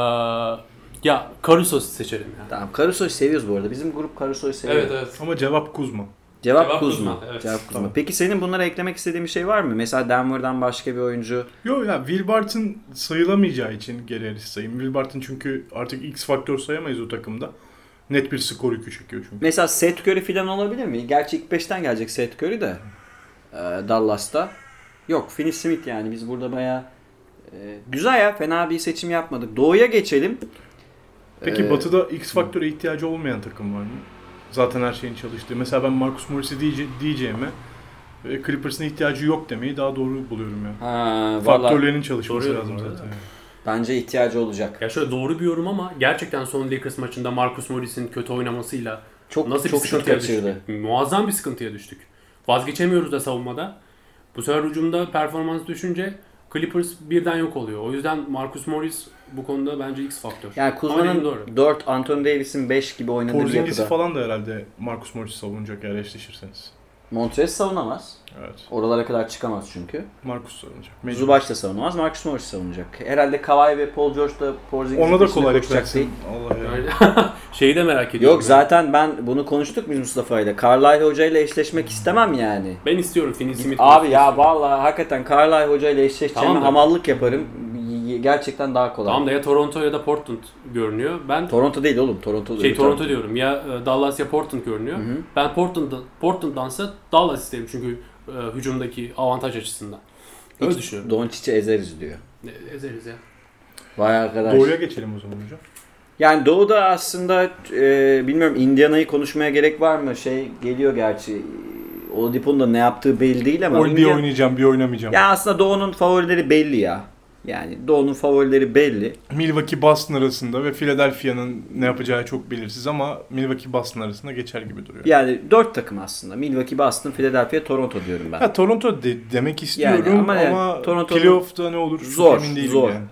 ya Caruso seçerim yani. Tamam Caruso'yu seviyoruz bu arada. Bizim grup Caruso'yu seviyor. Evet evet. Ama cevap Kuzma. Cevap, Cevap Kuzma. Kuzma, evet. Cevap Kuzma. Tamam. Peki senin bunlara eklemek istediğin bir şey var mı? Mesela Denver'dan başka bir oyuncu. Yok ya Will Barton sayılamayacağı için geri Harris sayayım. Will Barton çünkü artık X faktör sayamayız o takımda. Net bir skor yükü çekiyor çünkü. Mesela Seth Curry falan olabilir mi? Gerçi ilk 5'ten gelecek Seth Curry de. Ee, Dallas'ta. Yok Finney Smith yani biz burada bayağı e, güzel ya fena bir seçim yapmadık. Doğu'ya geçelim. Peki Ee, Batı'da X faktöre ihtiyacı olmayan takım var mı? Zaten her şeyin çalıştığı. Mesela ben Marcus Morris'i diye, diyeceğime e, Clippers'ın ihtiyacı yok demeyi daha doğru buluyorum ya. Ha, valla Faktörlerin çalışması Doğru lazım zaten. bence ihtiyacı olacak. Ya şöyle doğru bir yorum ama gerçekten son Lakers maçında Marcus Morris'in kötü oynamasıyla Çok nasıl çok bir sıkıntıya kaçırdı. düştük? Muazzam bir sıkıntıya düştük. Vazgeçemiyoruz da savunmada. Bu sefer hücumda performans düşünce Clippers birden yok oluyor. O yüzden Marcus Morris bu konuda bence X faktör. Yani Kuzma'nın dediğin doğru. 4, Anthony Davis'in 5 gibi oynadığı bir Porzingis'i yapıda. falan da herhalde Marcus Morris savunacak eğer eşleşirseniz. Montrez savunamaz. Evet. Oralara kadar çıkamaz çünkü. Marcus savunacak. Mecbur. Zubac da savunamaz. Marcus Morris savunacak. Herhalde Kawhi ve Paul George da Porzingis'in Ona da kolaylık versin. değil. Allah ya. [laughs] Şeyi de merak ediyorum. Yok zaten ben bunu konuştuk biz Mustafa ile. Carlisle Hoca ile eşleşmek istemem yani. Ben istiyorum Finney Smith. Abi ya vallahi hakikaten Carlisle Hoca ile eşleşeceğime Tamam da- hamallık yaparım. Gerçekten daha kolay. Tamam da ya Toronto ya da Portland görünüyor. Ben Toronto değil oğlum. Toronto şey Toronto tarafta. diyorum ya e, Dallas ya Portland görünüyor. Hı hı. Ben Portland'dan Portland'dansa Dallas isterim çünkü e, hücumdaki avantaj açısından. Öyle Hiç düşünüyorum. Doncic'i ezeriz diyor. E, Ezeriz ya. Vay arkadaş. Doğuya geçelim o zaman hocam. Yani Doğu'da aslında e, bilmiyorum Indiana'yı konuşmaya gerek var mı? Şey geliyor gerçi. Oladipo'nun da ne yaptığı belli değil ama. Bir Indiana- oynayacağım, bir oynamayacağım. Ya aslında Doğu'nun favorileri belli ya. Yani Doğu'nun favorileri belli. Milwaukee Boston arasında ve Philadelphia'nın ne yapacağı çok belirsiz ama Milwaukee Boston arasında geçer gibi duruyor. Yani dört takım aslında. Milwaukee, Boston, Philadelphia, Toronto diyorum ben. Ya Toronto de- demek istiyorum Yani ama, ama yani Toronto'nun- playoff'ta ne olur çok Zor, emin değilim zor. yani.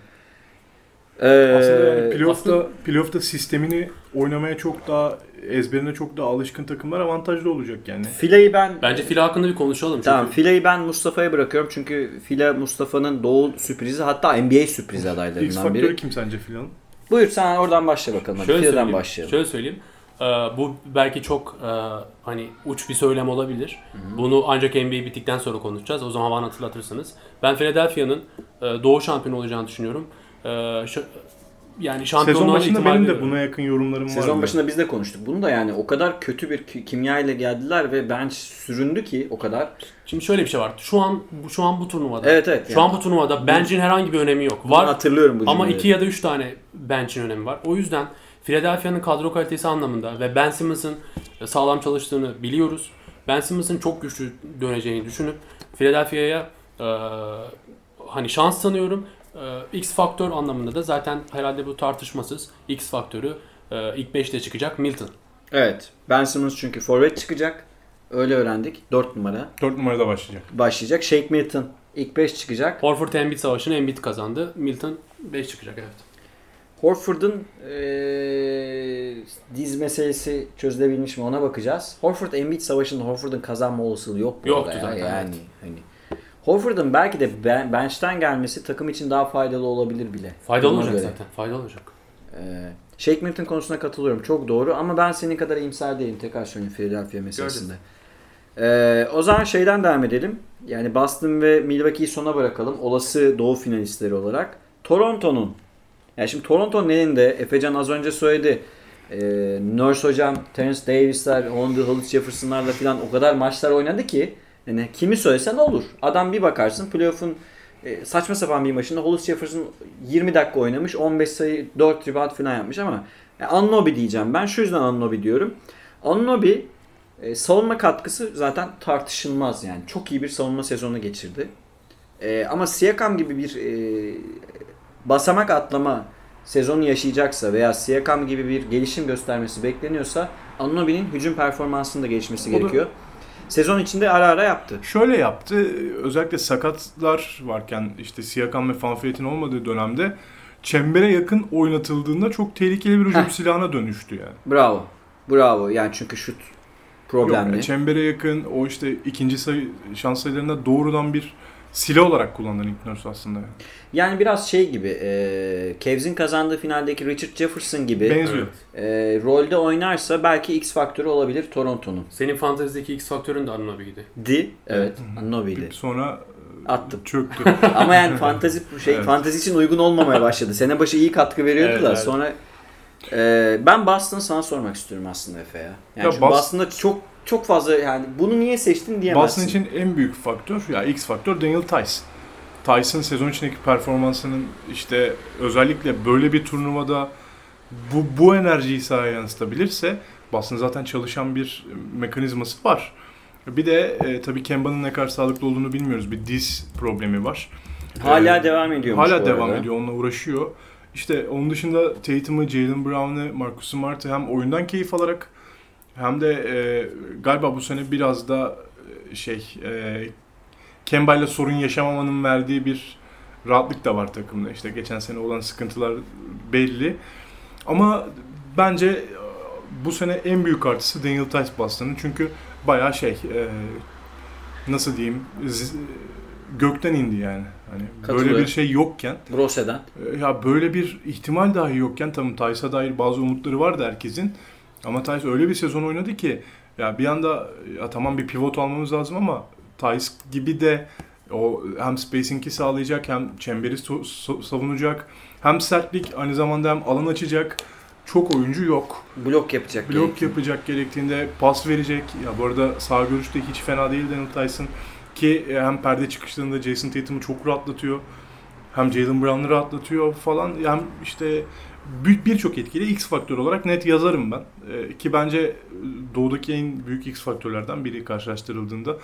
Ee, Aslında yani playoff'ta, aslında- playoff'ta sistemini oynamaya çok daha ezberine çok daha alışkın takımlar avantajlı olacak yani. File'yi ben Bence Fila hakkında bir konuşalım. Çünkü Tamam File'yi ben Mustafa'ya bırakıyorum çünkü File Mustafa'nın Doğu sürprizi hatta NBA sürprizi X adaylarından faktörü biri. kim sence filan? Buyur sen oradan başla bakalım. Şöyle File'den söyleyeyim. başlayalım. Şöyle söyleyeyim. Ee, bu belki çok e, hani uç bir söylem olabilir. Bunu ancak NBA bittikten sonra konuşacağız. O zaman bana hatırlatırsınız. Ben Philadelphia'nın e, Doğu şampiyonu olacağını düşünüyorum. E, şu- yani Sezon şampiyonluğa başında ihtimal benim de buna yakın yorumlarım vardı. Sezon başında biz de konuştuk. Bunu da yani o kadar kötü bir ki- kimya ile geldiler ve bench süründü ki o kadar. Şimdi şöyle bir şey var. Şu an bu şu an bu turnuvada. Evet evet. Şu an bu turnuvada bench'in herhangi bir önemi yok. Bunu Var hatırlıyorum bu ama cümleleri. iki ya da üç tane bench'in önemi var. O yüzden Philadelphia'nın kadro kalitesi anlamında ve Ben Simmons'ın sağlam çalıştığını biliyoruz. Ben Simmons'ın çok güçlü döneceğini düşünüp Philadelphia'ya e, hani şans tanıyorum. E, X faktör anlamında da zaten herhalde bu tartışmasız X faktörü e, ilk 5'te çıkacak Milton. Evet. Ben Simmons çünkü forvet çıkacak. Öyle öğrendik. 4 numara 4 numarada başlayacak. başlayacak. Shake Milton ilk 5 çıkacak. Horford Embiid savaşını Embiid kazandı. Milton 5 çıkacak evet. Horford'un eee, diz meselesi çözülebilmiş mi ona bakacağız. Horford Embiid savaşında Horford'un kazanma olasılığı yok bu Yoktu ya. zaten, Yani hani Horford'un belki de ben- bench'ten gelmesi takım için daha faydalı olabilir bile. Faydalı olacak göre. zaten. Faydalı olacak. Ee, Shake Milton konusuna katılıyorum. Çok doğru ama ben senin kadar iyimser değilim. Tekrar söyleyeyim Philadelphia meselesinde. Ee, o zaman şeyden devam edelim. Yani Boston ve Milwaukee'yi sona bırakalım. Olası doğu finalistleri olarak. Toronto'nun. Yani şimdi Toronto'nun elinde Efecan az önce söyledi. Ee, Nurse hocam, Terence Davis'ler, Honda Hollis Jefferson'larla falan o kadar maçlar oynadı ki yani kimi söylesen olur. Adam bir bakarsın playoff'un e, saçma sapan bir maçında Hollis Jefferson 20 dakika oynamış. 15 sayı 4 rebound falan yapmış ama yani Anunoby diyeceğim. Ben şu yüzden Anunoby diyorum. Anunoby e, savunma katkısı zaten tartışılmaz yani. Çok iyi bir savunma sezonu geçirdi. E, ama Siakam gibi bir e, basamak atlama sezonu yaşayacaksa veya Siakam gibi bir gelişim göstermesi bekleniyorsa Anunoby'nin hücum performansının da gelişmesi O da- gerekiyor. Sezon içinde ara ara yaptı. Şöyle yaptı. Özellikle sakatlar varken işte Siakam ve Fanfret'in olmadığı dönemde çembere yakın oynatıldığında çok tehlikeli bir hücum silahına dönüştü yani. Bravo. Bravo. Yani çünkü şut problemli. Yok, çembere yakın o işte ikinci sayı şans sayılarında doğrudan bir silah olarak kullanılan Nurse aslında. Yani biraz şey gibi e, Cavs'in kazandığı finaldeki Richard Jefferson gibi Benziyor. E, rolde oynarsa belki X faktörü olabilir Toronto'nun. Senin fantezideki X faktörün de Anunoby'ydi. Di. Evet. Anunoby'di. Sonra e, Attım. çöktü. [laughs] Ama yani fantazi [laughs] şey Evet. fantazi için uygun olmamaya başladı. Sene başı iyi katkı veriyordu Evet, da evet. sonra e, ben Boston'ı sana sormak istiyorum aslında Efe ya. Yani Ya Boston'da çok çok fazla yani bunu niye seçtin diyemezsin. Boston için en büyük faktör ya X faktör Daniel Tice. Tice'ın sezon içindeki performansının işte özellikle böyle bir turnuvada bu bu enerjiyi sahaya yansıtabilirse Boston zaten çalışan bir mekanizması var. Bir de e, tabii Kemba'nın ne kadar sağlıklı olduğunu bilmiyoruz. Bir diz problemi var. Hala E, devam ediyormuş Hala bu devam arada. ediyor. Onunla uğraşıyor. İşte onun dışında Tatum'u, Jalen Brown'u, Marcus Smart'ı hem oyundan keyif alarak hem de e, galiba bu sene biraz da e, şey e, Kemba'yla sorun yaşamamanın verdiği bir rahatlık da var takımda. İşte geçen sene olan sıkıntılar belli. Ama bence e, bu sene en büyük artısı Daniel Tice Boston'ın. Çünkü bayağı şey e, nasıl diyeyim z- gökten indi yani. Hani böyle bir şey yokken Brose'den. e, Ya böyle bir ihtimal dahi yokken tamam Tyce'a dair bazı umutları vardı herkesin. Ama Tyce öyle bir sezon oynadı ki ya bir anda ya tamam bir pivot almamız lazım ama Tyce gibi de o hem spacing'i sağlayacak hem çemberi so- so- savunacak hem sertlik aynı zamanda hem alan açacak çok oyuncu yok. Blok yapacak. Blok yapacak gerektiğinde pas verecek. Ya bu arada sağ görüşte hiç fena değil Daniel Tyson ki e, hem perde çıkışlarında Jason Tatum'u çok rahatlatıyor. Hem Jalen Brown'u rahatlatıyor falan. Hem işte bir- birçok etkili X faktör olarak net yazarım ben. E, ki bence doğudaki en büyük X faktörlerden biri karşılaştırıldığında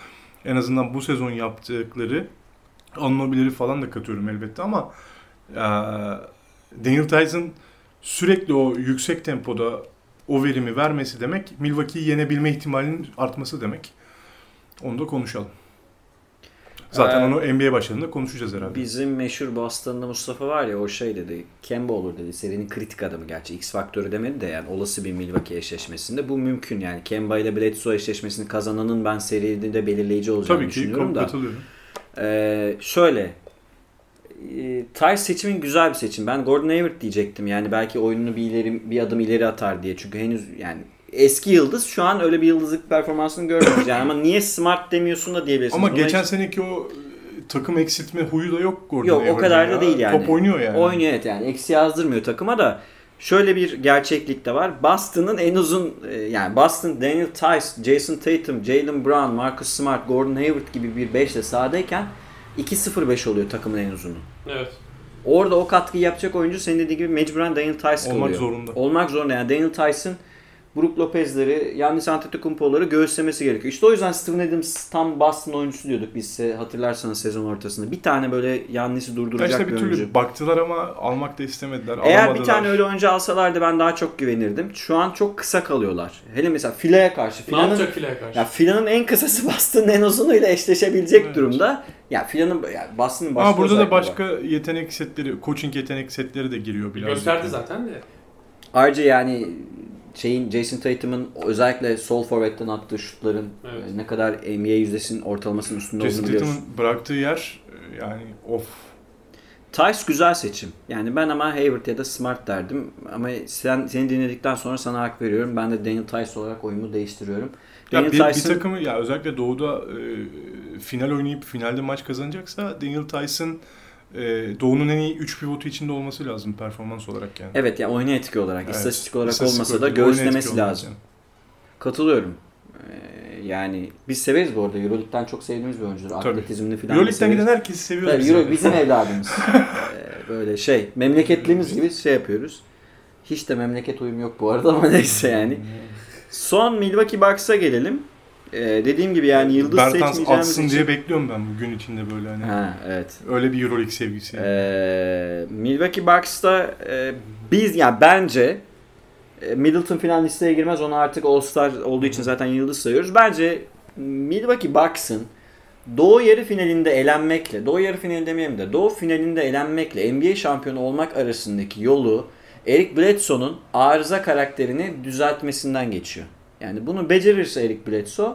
en azından bu sezon yaptıkları Anunoby'leri falan da katıyorum elbette ama e, Daniel Tyson sürekli o yüksek tempoda o verimi vermesi demek Milwaukee'yi yenebilme ihtimalinin artması demek. Onu da konuşalım. Zaten Ee, onu NBA başlarında konuşacağız herhalde. Bizim meşhur Boston'da Mustafa var ya o şey dedi. Kemba olur dedi. Serinin kritik adamı gerçi. X faktörü demedi de yani olası bir Milwaukee eşleşmesinde bu mümkün yani. Kemba ile Bledsoe eşleşmesini kazananın ben seride de belirleyici olacağını Tabii ki düşünüyorum da. katılıyorum. Ee, şöyle. E, Tice seçimin güzel bir seçim. Ben Gordon Hayward diyecektim. Yani belki oyununu bir ileri bir adım ileri atar diye. Çünkü henüz yani eski yıldız şu an öyle bir yıldızlık performansını görmüyoruz. Yani ama niye smart demiyorsun da diyebilirsin. Ama Buna geçen hiç- seneki o takım eksiltme huyu da yok Gordon Yok o kadar ya. da değil yani. Top oynuyor yani. Oynuyor evet yani. Eksi yazdırmıyor takıma da. Şöyle bir gerçeklik de var. Boston'ın en uzun e, yani Boston, Daniel Tice, Jason Tatum, Jalen Brown, Marcus Smart, Gordon Hayward gibi bir beşle sahadayken 2-0-5 oluyor takımın en uzunu. Evet. Orada o katkıyı yapacak oyuncu senin dediğin gibi mecburen Daniel Tice kalıyor. Olmak zorunda. Olmak zorunda yani Daniel Tice'ın Brook Lopez'leri, Yannis Antetokounmpo'ları göğüslemesi gerekiyor. İşte o yüzden Steven Adams tam Boston oyuncusu diyorduk biz size hatırlarsanız sezon ortasında. Bir tane böyle Yannis'i Ya durduracak işte bir bir türlü oyuncu. baktılar ama almak da istemediler. Eğer alamadılar. bir tane öyle oyuncu alsalardı ben daha çok güvenirdim. Şu an çok kısa kalıyorlar. Hele mesela fileye karşı. Ne Filanın, yapacak fileye karşı? ya filanın en kısası [laughs] Boston'ın en uzunuyla eşleşebilecek Evet. durumda. Ya filanın ya Boston'ın başka Ama burada da özellikleri var. başka yetenek setleri, coaching yetenek setleri de giriyor biraz. Gösterdi zaten de. Ayrıca yani şeyin Jason Tatum'un özellikle sol forvetten attığı şutların Evet. e, ne kadar NBA yüzdesinin ortalamasının üstünde Jason olduğunu biliyoruz. Tatum'un bıraktığı yer e, yani of. Tice güzel seçim. Yani ben ama Hayward ya da Smart derdim. Ama sen seni dinledikten sonra sana hak veriyorum. Ben de Daniel Tice olarak oyumu değiştiriyorum. Ya Daniel bir, bir Tice'ın- takımı ya özellikle Doğu'da e, final oynayıp finalde maç kazanacaksa Daniel Tyson e, Doğu'nun en iyi 3 pivotu içinde olması lazım performans olarak yani. Evet ya oyuna etki olarak, Evet, istatistik olarak istatistik olmasa da göğüslemesi lazım. yani. Katılıyorum. Ee, yani biz severiz bu arada. Euroleague'den çok sevdiğimiz bir oyuncudur. Tabii. Atletizmini falan Euroleague'den giden herkesi seviyoruz. Tabii Euro yani. bizim [laughs] evladımız. Ee, böyle şey, memleketlimiz gibi şey yapıyoruz. Hiç de memleket uyum yok bu arada ama neyse yani. Son Milwaukee Bucks'a gelelim. Ee, dediğim gibi yani yıldız Bertans seçmeyeceğimiz atsın için... diye bekliyorum ben bugün içinde böyle hani. Ha, evet. Öyle bir Euroleague sevgisi. Ee, Milwaukee Bucks'ta e, biz yani bence e, Middleton falan listeye girmez. Onu artık All-Star olduğu için zaten yıldız sayıyoruz. Bence Milwaukee Bucks'ın Doğu yarı finalinde elenmekle, Doğu yarı finali demeyeyim de Doğu finalinde elenmekle NBA şampiyonu olmak arasındaki yolu Eric Bledsoe'nun arıza karakterini düzeltmesinden geçiyor. Yani bunu becerirse Eric Bledsoe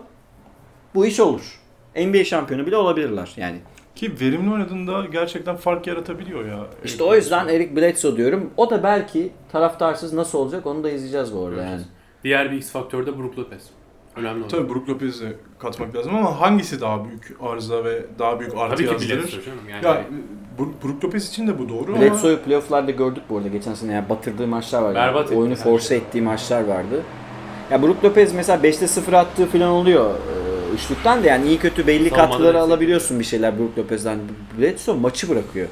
bu iş olur. NBA şampiyonu bile olabilirler yani. Ki verimli oynadığında gerçekten fark yaratabiliyor ya. İşte o yüzden Eric Bledsoe diyorum. O da belki taraftarsız nasıl olacak onu da izleyeceğiz bu arada yani. Diğer bir X faktör de Brook Lopez. Önemli olan. Tabii Brook Lopez'i katmak lazım ama hangisi daha büyük arıza ve daha büyük artı Tabii ki yazdırır? Bledsoe canım. Yani Ya Bro- Brook Lopez için de bu doğru ama Bledsoe'yu playofflarda gördük bu arada geçen sene. Yani batırdığı maçlar vardı. Berbat Oyunu force şey. ettiği maçlar vardı. Ya Brook Lopez mesela 5'te 0 attığı falan oluyor e, üçlükten de yani iyi kötü belli Savunmada katkıları destek alabiliyorsun bir şeyler Brook Lopez'den. Bledsoe maçı bırakıyor.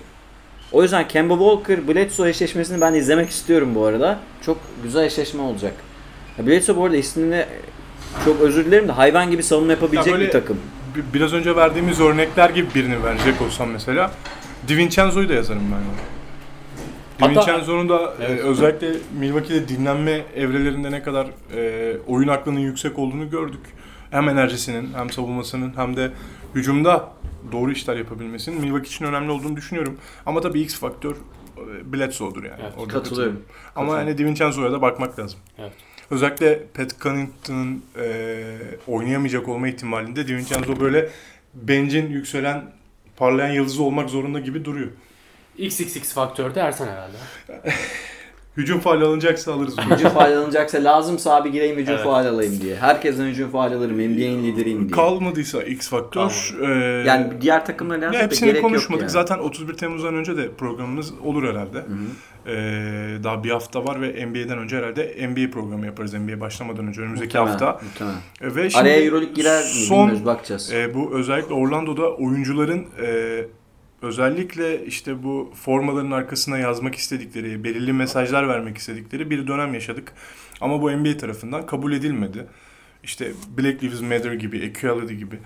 O yüzden Kemba Walker Bledsoe eşleşmesini ben izlemek istiyorum bu arada. Çok güzel eşleşme olacak. Ya Bledsoe bu arada ismini çok özür dilerim de hayvan gibi savunma yapabilecek Ya böyle- bir takım. bi- biraz önce verdiğimiz örnekler gibi birini verecek olsam mesela DiVincenzo'yu da yazarım ben. Yani. DiVincenzo'nun da e, Evet. özellikle Milwaukee'de dinlenme evrelerinde ne kadar e, oyun aklının yüksek olduğunu gördük. Hem enerjisinin hem savunmasının hem de hücumda doğru işler yapabilmesinin Milwaukee için önemli olduğunu düşünüyorum. Ama tabii X faktör e, Bledsoe'dur yani. Evet, Orada katılıyorum. Ama Katılıyorum. yani DiVincenzo'ya da bakmak lazım. Evet. Özellikle Pat Connaughton'ın e, oynayamayacak olma ihtimalinde DiVincenzo böyle bencin yükselen parlayan yıldızı olmak zorunda gibi duruyor. XXX faktör de Ersan herhalde. [laughs] Hücum faali alınacaksa alırız. Hücum faal alınacaksa lazımsa abi gireyim hücum Evet. faal alayım diye. Herkesten hücum faal alırım. NBA'in lideriyim diye. Kalmadıysa X faktör. e, yani diğer lazım da hepsini gerek konuşmadık. yani. Zaten 31 Temmuz'dan önce de programımız olur herhalde. Hı hı. E, daha bir hafta var ve NBA'den önce herhalde NBA programı yaparız. NBA başlamadan önce önümüzdeki Muhtemelen, hafta. muhtemelen. E, ve şimdi Araya Euroleague girer mi son bilmiyoruz bakacağız. E, bu özellikle Orlando'da oyuncuların e, özellikle işte bu formaların arkasına yazmak istedikleri, belirli mesajlar vermek istedikleri bir dönem yaşadık. Ama bu NBA tarafından kabul edilmedi. İşte Black Lives Matter gibi, Equality gibi.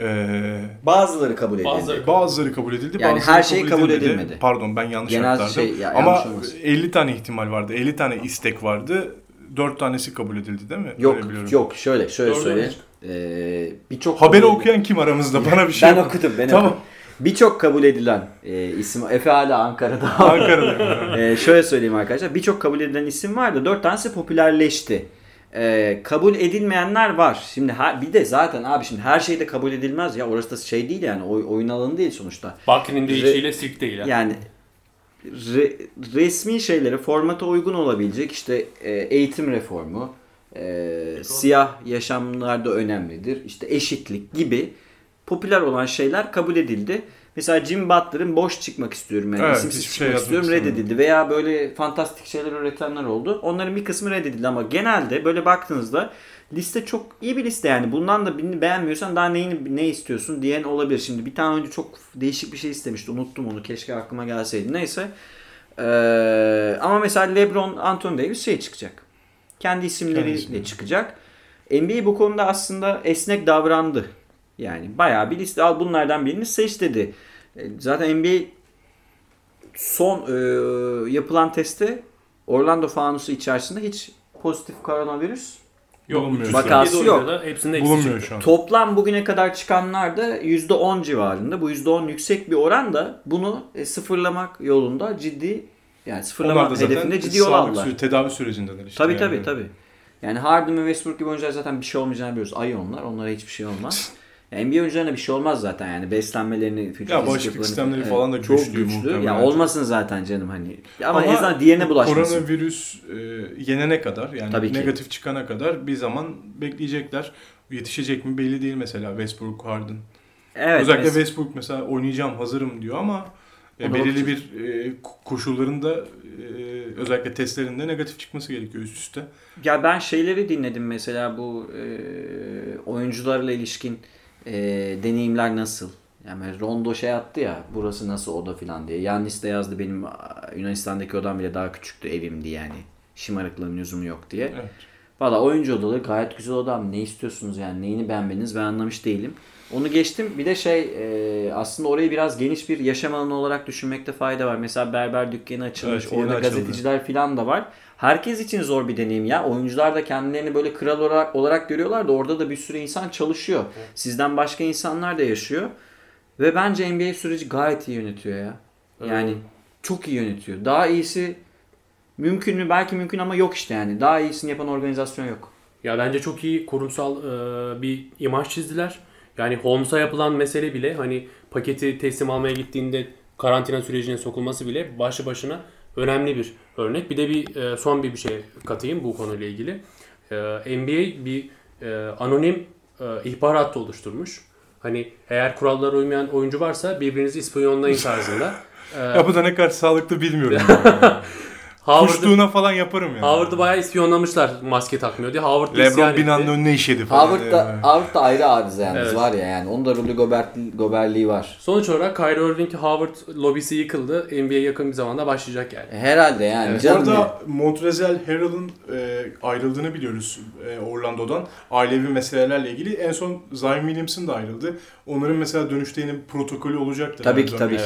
E, Bazıları kabul edildi. Bazıları- bazıları kabul edildi, Yani her şey kabul edilmedi. Pardon ben yanlış Genel aktardım. şey- ya, Ama yanlış olmasın. 50 tane ihtimal vardı, 50 tane istek vardı. 4 tanesi kabul edildi değil mi? Yok Öyle biliyorum. yok şöyle şöyle Dördü söyle. Ee, birçok Haberi okuyan kim aramızda? [laughs] Bana bir şey Ben okudum ben Tamam. okudum. Birçok kabul edilen e, isim Efe hala Ankara'da. Ankara'da. Ee, [laughs] şöyle söyleyeyim arkadaşlar. Birçok kabul edilen isim vardı. Dört tanesi popülerleşti. Ee, kabul edilmeyenler var. Şimdi ha- bir de zaten abi şimdi her şey de kabul edilmez ya. Orası da şey değil yani. Oy, oyun alanı değil sonuçta. Bakri'nin deyişiyle silk değil. ha. Yani re- resmi şeylere formata uygun olabilecek işte e, eğitim reformu, e, siyah yaşamlarda önemlidir, işte eşitlik gibi popüler olan şeyler kabul edildi. Mesela Jim Butler'ın boş çıkmak istiyorum yani Evet, isimsiz şey çıkmak yazmak istiyorum reddedildi. Veya böyle fantastik şeyler üretenler oldu. Onların bir kısmı reddedildi ama genelde böyle baktığınızda liste çok iyi bir liste yani. Bundan da birini beğenmiyorsan daha neyini ne istiyorsun diyen olabilir. Şimdi bir tane önce çok değişik bir şey istemişti. Unuttum onu. Keşke aklıma gelseydi. Neyse. Ee, ama mesela LeBron, Anthony Davis şey çıkacak. Kendi isimleriyle Kendi isimleri. çıkacak. NBA bu konuda aslında esnek davrandı. Yani bayağı bir liste al bunlardan birini seç dedi. E, Zaten NBA son e, yapılan testte Orlando fanusu içerisinde hiç pozitif koronavirüs Bulunmuyor. üç- Vakası yok. Hepsinde eksi Bulunmuyor şu an. Toplam bugüne kadar çıkanlar da %10 civarında. Bu %10 yüksek bir oran da bunu e, sıfırlamak yolunda ciddi yani sıfırlama hedefinde ciddi yol aldılar. süreci, tedavi sürecindeler işte. Tabii yani. tabii tabii. Yani Harden ve Westbrook gibi oyuncular zaten bir şey olmayacağını biliyoruz. Ayı onlar. Onlara hiçbir şey olmaz. [laughs] NBA oyuncularına bir şey olmaz zaten yani beslenmelerini, Ya bağışıklık sistemleri Evet, falan da çok güçlü güçlü. muhtemelen. Ya olmasın zaten canım hani. Ama, Ama en azından diğerine bulaşmasın. Koronavirüs e, yenene kadar yani Tabii ki. negatif çıkana kadar bir zaman bekleyecekler. Yetişecek mi belli değil mesela Westbrook Harden. Evet. Özellikle mes- Westbrook mesela oynayacağım hazırım diyor ama e, belirli bir e, ko- koşullarında e, özellikle testlerinde negatif çıkması gerekiyor üst üste. Ya ben şeyleri dinledim mesela bu e, oyuncularla ilişkin e, deneyimler nasıl? Yani Rondo şey attı ya burası nasıl oda falan diye. Yannis de yazdı benim Yunanistan'daki odam bile daha küçüktü evimdi yani. Şımarıklığın lüzumu yok diye. Evet. Valla oyuncu odaları gayet güzel odam. Ne istiyorsunuz yani neyini beğenmediniz ben anlamış değilim. Onu geçtim. Bir de şey e, aslında orayı biraz geniş bir yaşam alanı olarak düşünmekte fayda var. Mesela berber dükkanı açılmış. Evet, orada açıldı. gazeteciler falan da var. Herkes için zor bir deneyim ya. Oyuncular da kendilerini böyle kral olarak, olarak görüyorlar da orada da bir sürü insan çalışıyor. Sizden başka insanlar da yaşıyor. Ve bence NBA süreci gayet iyi yönetiyor ya. Yani Evet. çok iyi yönetiyor. Daha iyisi mümkün mü? Belki mümkün ama yok işte yani. Daha iyisini yapan organizasyon yok. Ya bence çok iyi kurumsal e, bir imaj çizdiler. Yani Holmes'a yapılan mesele bile hani paketi teslim almaya gittiğinde karantina sürecine sokulması bile başlı başına önemli bir örnek. Bir de bir e, son bir bir şey katayım bu konuyla ilgili. E, NBA bir e, anonim ihbar hattı oluşturmuş. Hani eğer kurallara uymayan oyuncu varsa birbirinizi ispiyonlayın tarzında. [laughs] Ya bu da ne kadar sağlıklı bilmiyorum. [laughs] Howard'ı Kuşluğuna falan yaparım yani. Howard'ı bayağı ispiyonlamışlar maske takmıyor diye. Howard Lebron etti. binanın önüne işedi falan. Howard da, Yani. Howard da ayrı arıza yalnız Evet. var ya yani. Onun da Rudy Gobert, Gobertliği var. Sonuç olarak Kyrie Irving Howard lobisi yıkıldı. NBA yakın bir zamanda başlayacak yani. E, Herhalde yani. Evet. Canım. Orada Montrezl Harrell'ın e, ayrıldığını biliyoruz e, Orlando'dan. Ailevi meselelerle ilgili. En son Zion Williamson da ayrıldı. Onların mesela dönüşte yine protokolü olacaktır. Tabii yani ki, tabii.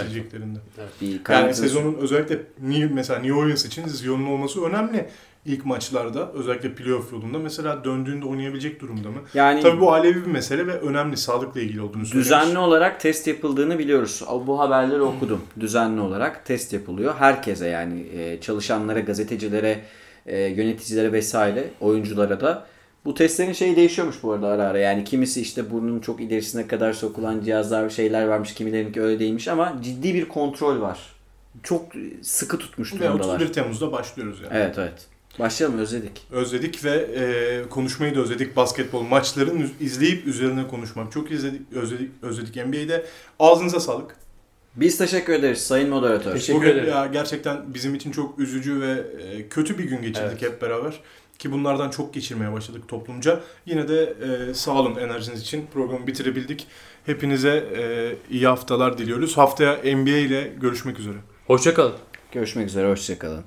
Bir Yani sezonun özellikle New, mesela New Orleans için Zion'un olması önemli. İlk maçlarda özellikle playoff yolunda mesela döndüğünde oynayabilecek durumda mı? yani Tabii bu ailevi bir mesele ve önemli sağlıkla ilgili olduğunu söylemiş. düzenli olarak test yapıldığını biliyoruz. Bu haberleri okudum. Düzenli olarak test yapılıyor. Herkese yani e, çalışanlara, gazetecilere, e, yöneticilere vesaire, oyunculara da. Bu testlerin şeyi değişiyormuş bu arada ara ara. Yani kimisi işte burnun çok ilerisine kadar sokulan cihazlar şeyler varmış. Kimilerinki öyle değilmiş ama ciddi bir kontrol var. Çok sıkı tutmuş Ve durumdalar. 31 Temmuz'da başlıyoruz yani. Evet evet. Başlayalım özledik. Özledik ve e, konuşmayı da özledik. Basketbol maçların üz- izleyip üzerine konuşmak. Çok izledik, özledik, özledik NBA'de. Ağzınıza sağlık. Biz teşekkür ederiz Sayın Moderatör. Teşekkür Bugün ederim. ya gerçekten bizim için çok üzücü ve e, kötü bir gün geçirdik Evet. hep beraber. Ki bunlardan çok geçirmeye başladık toplumca. Yine de e, sağ olun enerjiniz için. Programı bitirebildik. Hepinize e, iyi haftalar diliyoruz. Haftaya NBA ile görüşmek üzere. Hoşçakalın. Görüşmek üzere, hoşçakalın.